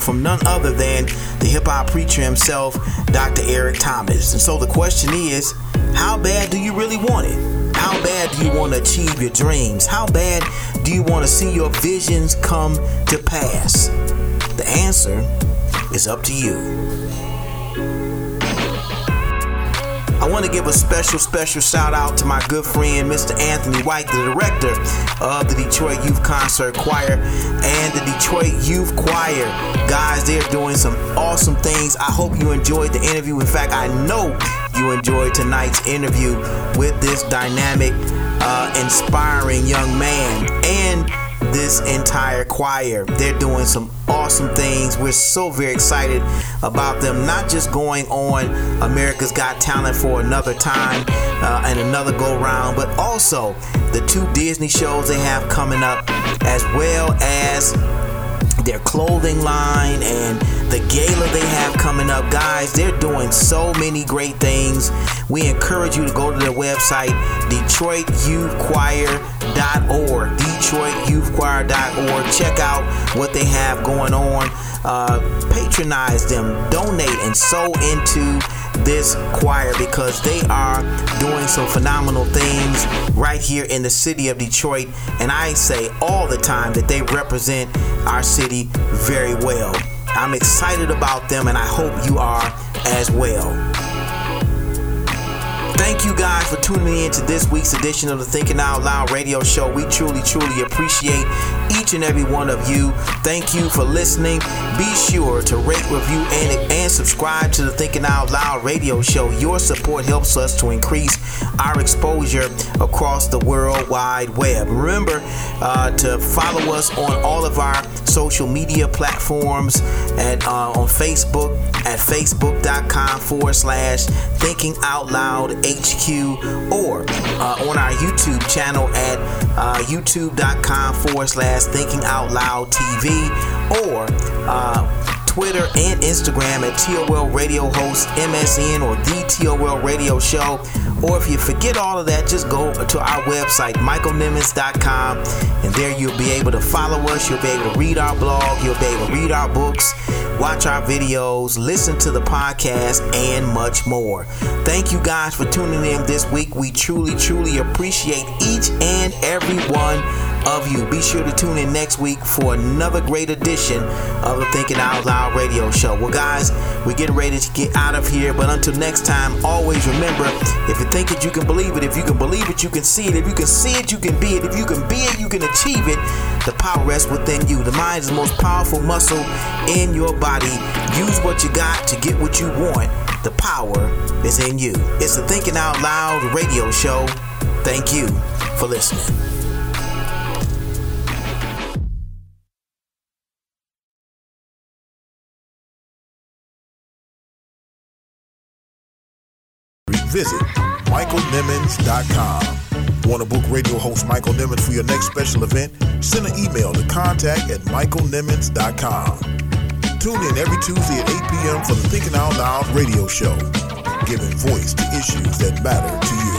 From none other than the hip hop preacher himself, Dr. Eric Thomas. And so the question is, how bad do you really want it? How bad do you want to achieve your dreams? How bad do you want to see your visions come to pass? The answer is up to you. I want to give a special, special shout out to my good friend, Mr. Anthony White, the director of the Detroit Youth Concert Choir and the Detroit Youth Choir. Guys, they're doing some awesome things. I hope you enjoyed the interview. In fact, I know you enjoyed tonight's interview with this dynamic, uh, inspiring young man and this entire choir. They're doing some awesome things. We're so very excited about them, not just going on America's Got Talent for another time uh, and another go round, but also the two Disney shows they have coming up, as well as their clothing line and the gala they have coming up. Guys, they're doing so many great things. We encourage you to go to their website, DetroitYouthChoir.org. DetroitYouthChoir.org. Check out what they have going on. Uh, patronize them, donate, and sow into this choir because they are doing some phenomenal things right here in the city of Detroit. And I say all the time that they represent our city very well. I'm excited about them and I hope you are as well. Thank you guys for tuning in to this week's edition of the Thinking Out Loud radio show. We truly, truly appreciate each and every one of you. Thank you for listening. Be sure to rate, review, and, and subscribe to the Thinking Out Loud radio show. Your support helps us to increase our exposure across the World Wide Web. Remember uh, to follow us on all of our social media platforms and uh, on Facebook at facebook.com forward slash thinking out loud HQ or uh, on our YouTube channel at uh, youtube.com forward slash thinking out loud TV or uh, Twitter and Instagram at TOL Radio Host MSN or the TOL Radio Show. Or if you forget all of that, just go to our website, michaelnimmons.com, and there you'll be able to follow us. You'll be able to read our blog. You'll be able to read our books, watch our videos, listen to the podcast, and much more. Thank you guys for tuning in this week. We truly, truly appreciate each and every one of you. Be sure to tune in next week for another great edition of the Thinking Out Loud radio show. Well, guys, we're getting ready to get out of here, but until next time, always remember if you think it, you can believe it. If you can believe it, you can see it. If you can see it, you can be it. If you can be it, you can achieve it. The power rests within you. The mind is the most powerful muscle in your body. Use what you got to get what you want. The power is in you. It's the Thinking Out Loud radio show. Thank you for listening. Want to book radio host Michael Nimmons for your next special event? Send an email to contact at michaelnimmons.com. Tune in every Tuesday at 8 p.m. for the Thinking Out Loud radio show, giving voice to issues that matter to you.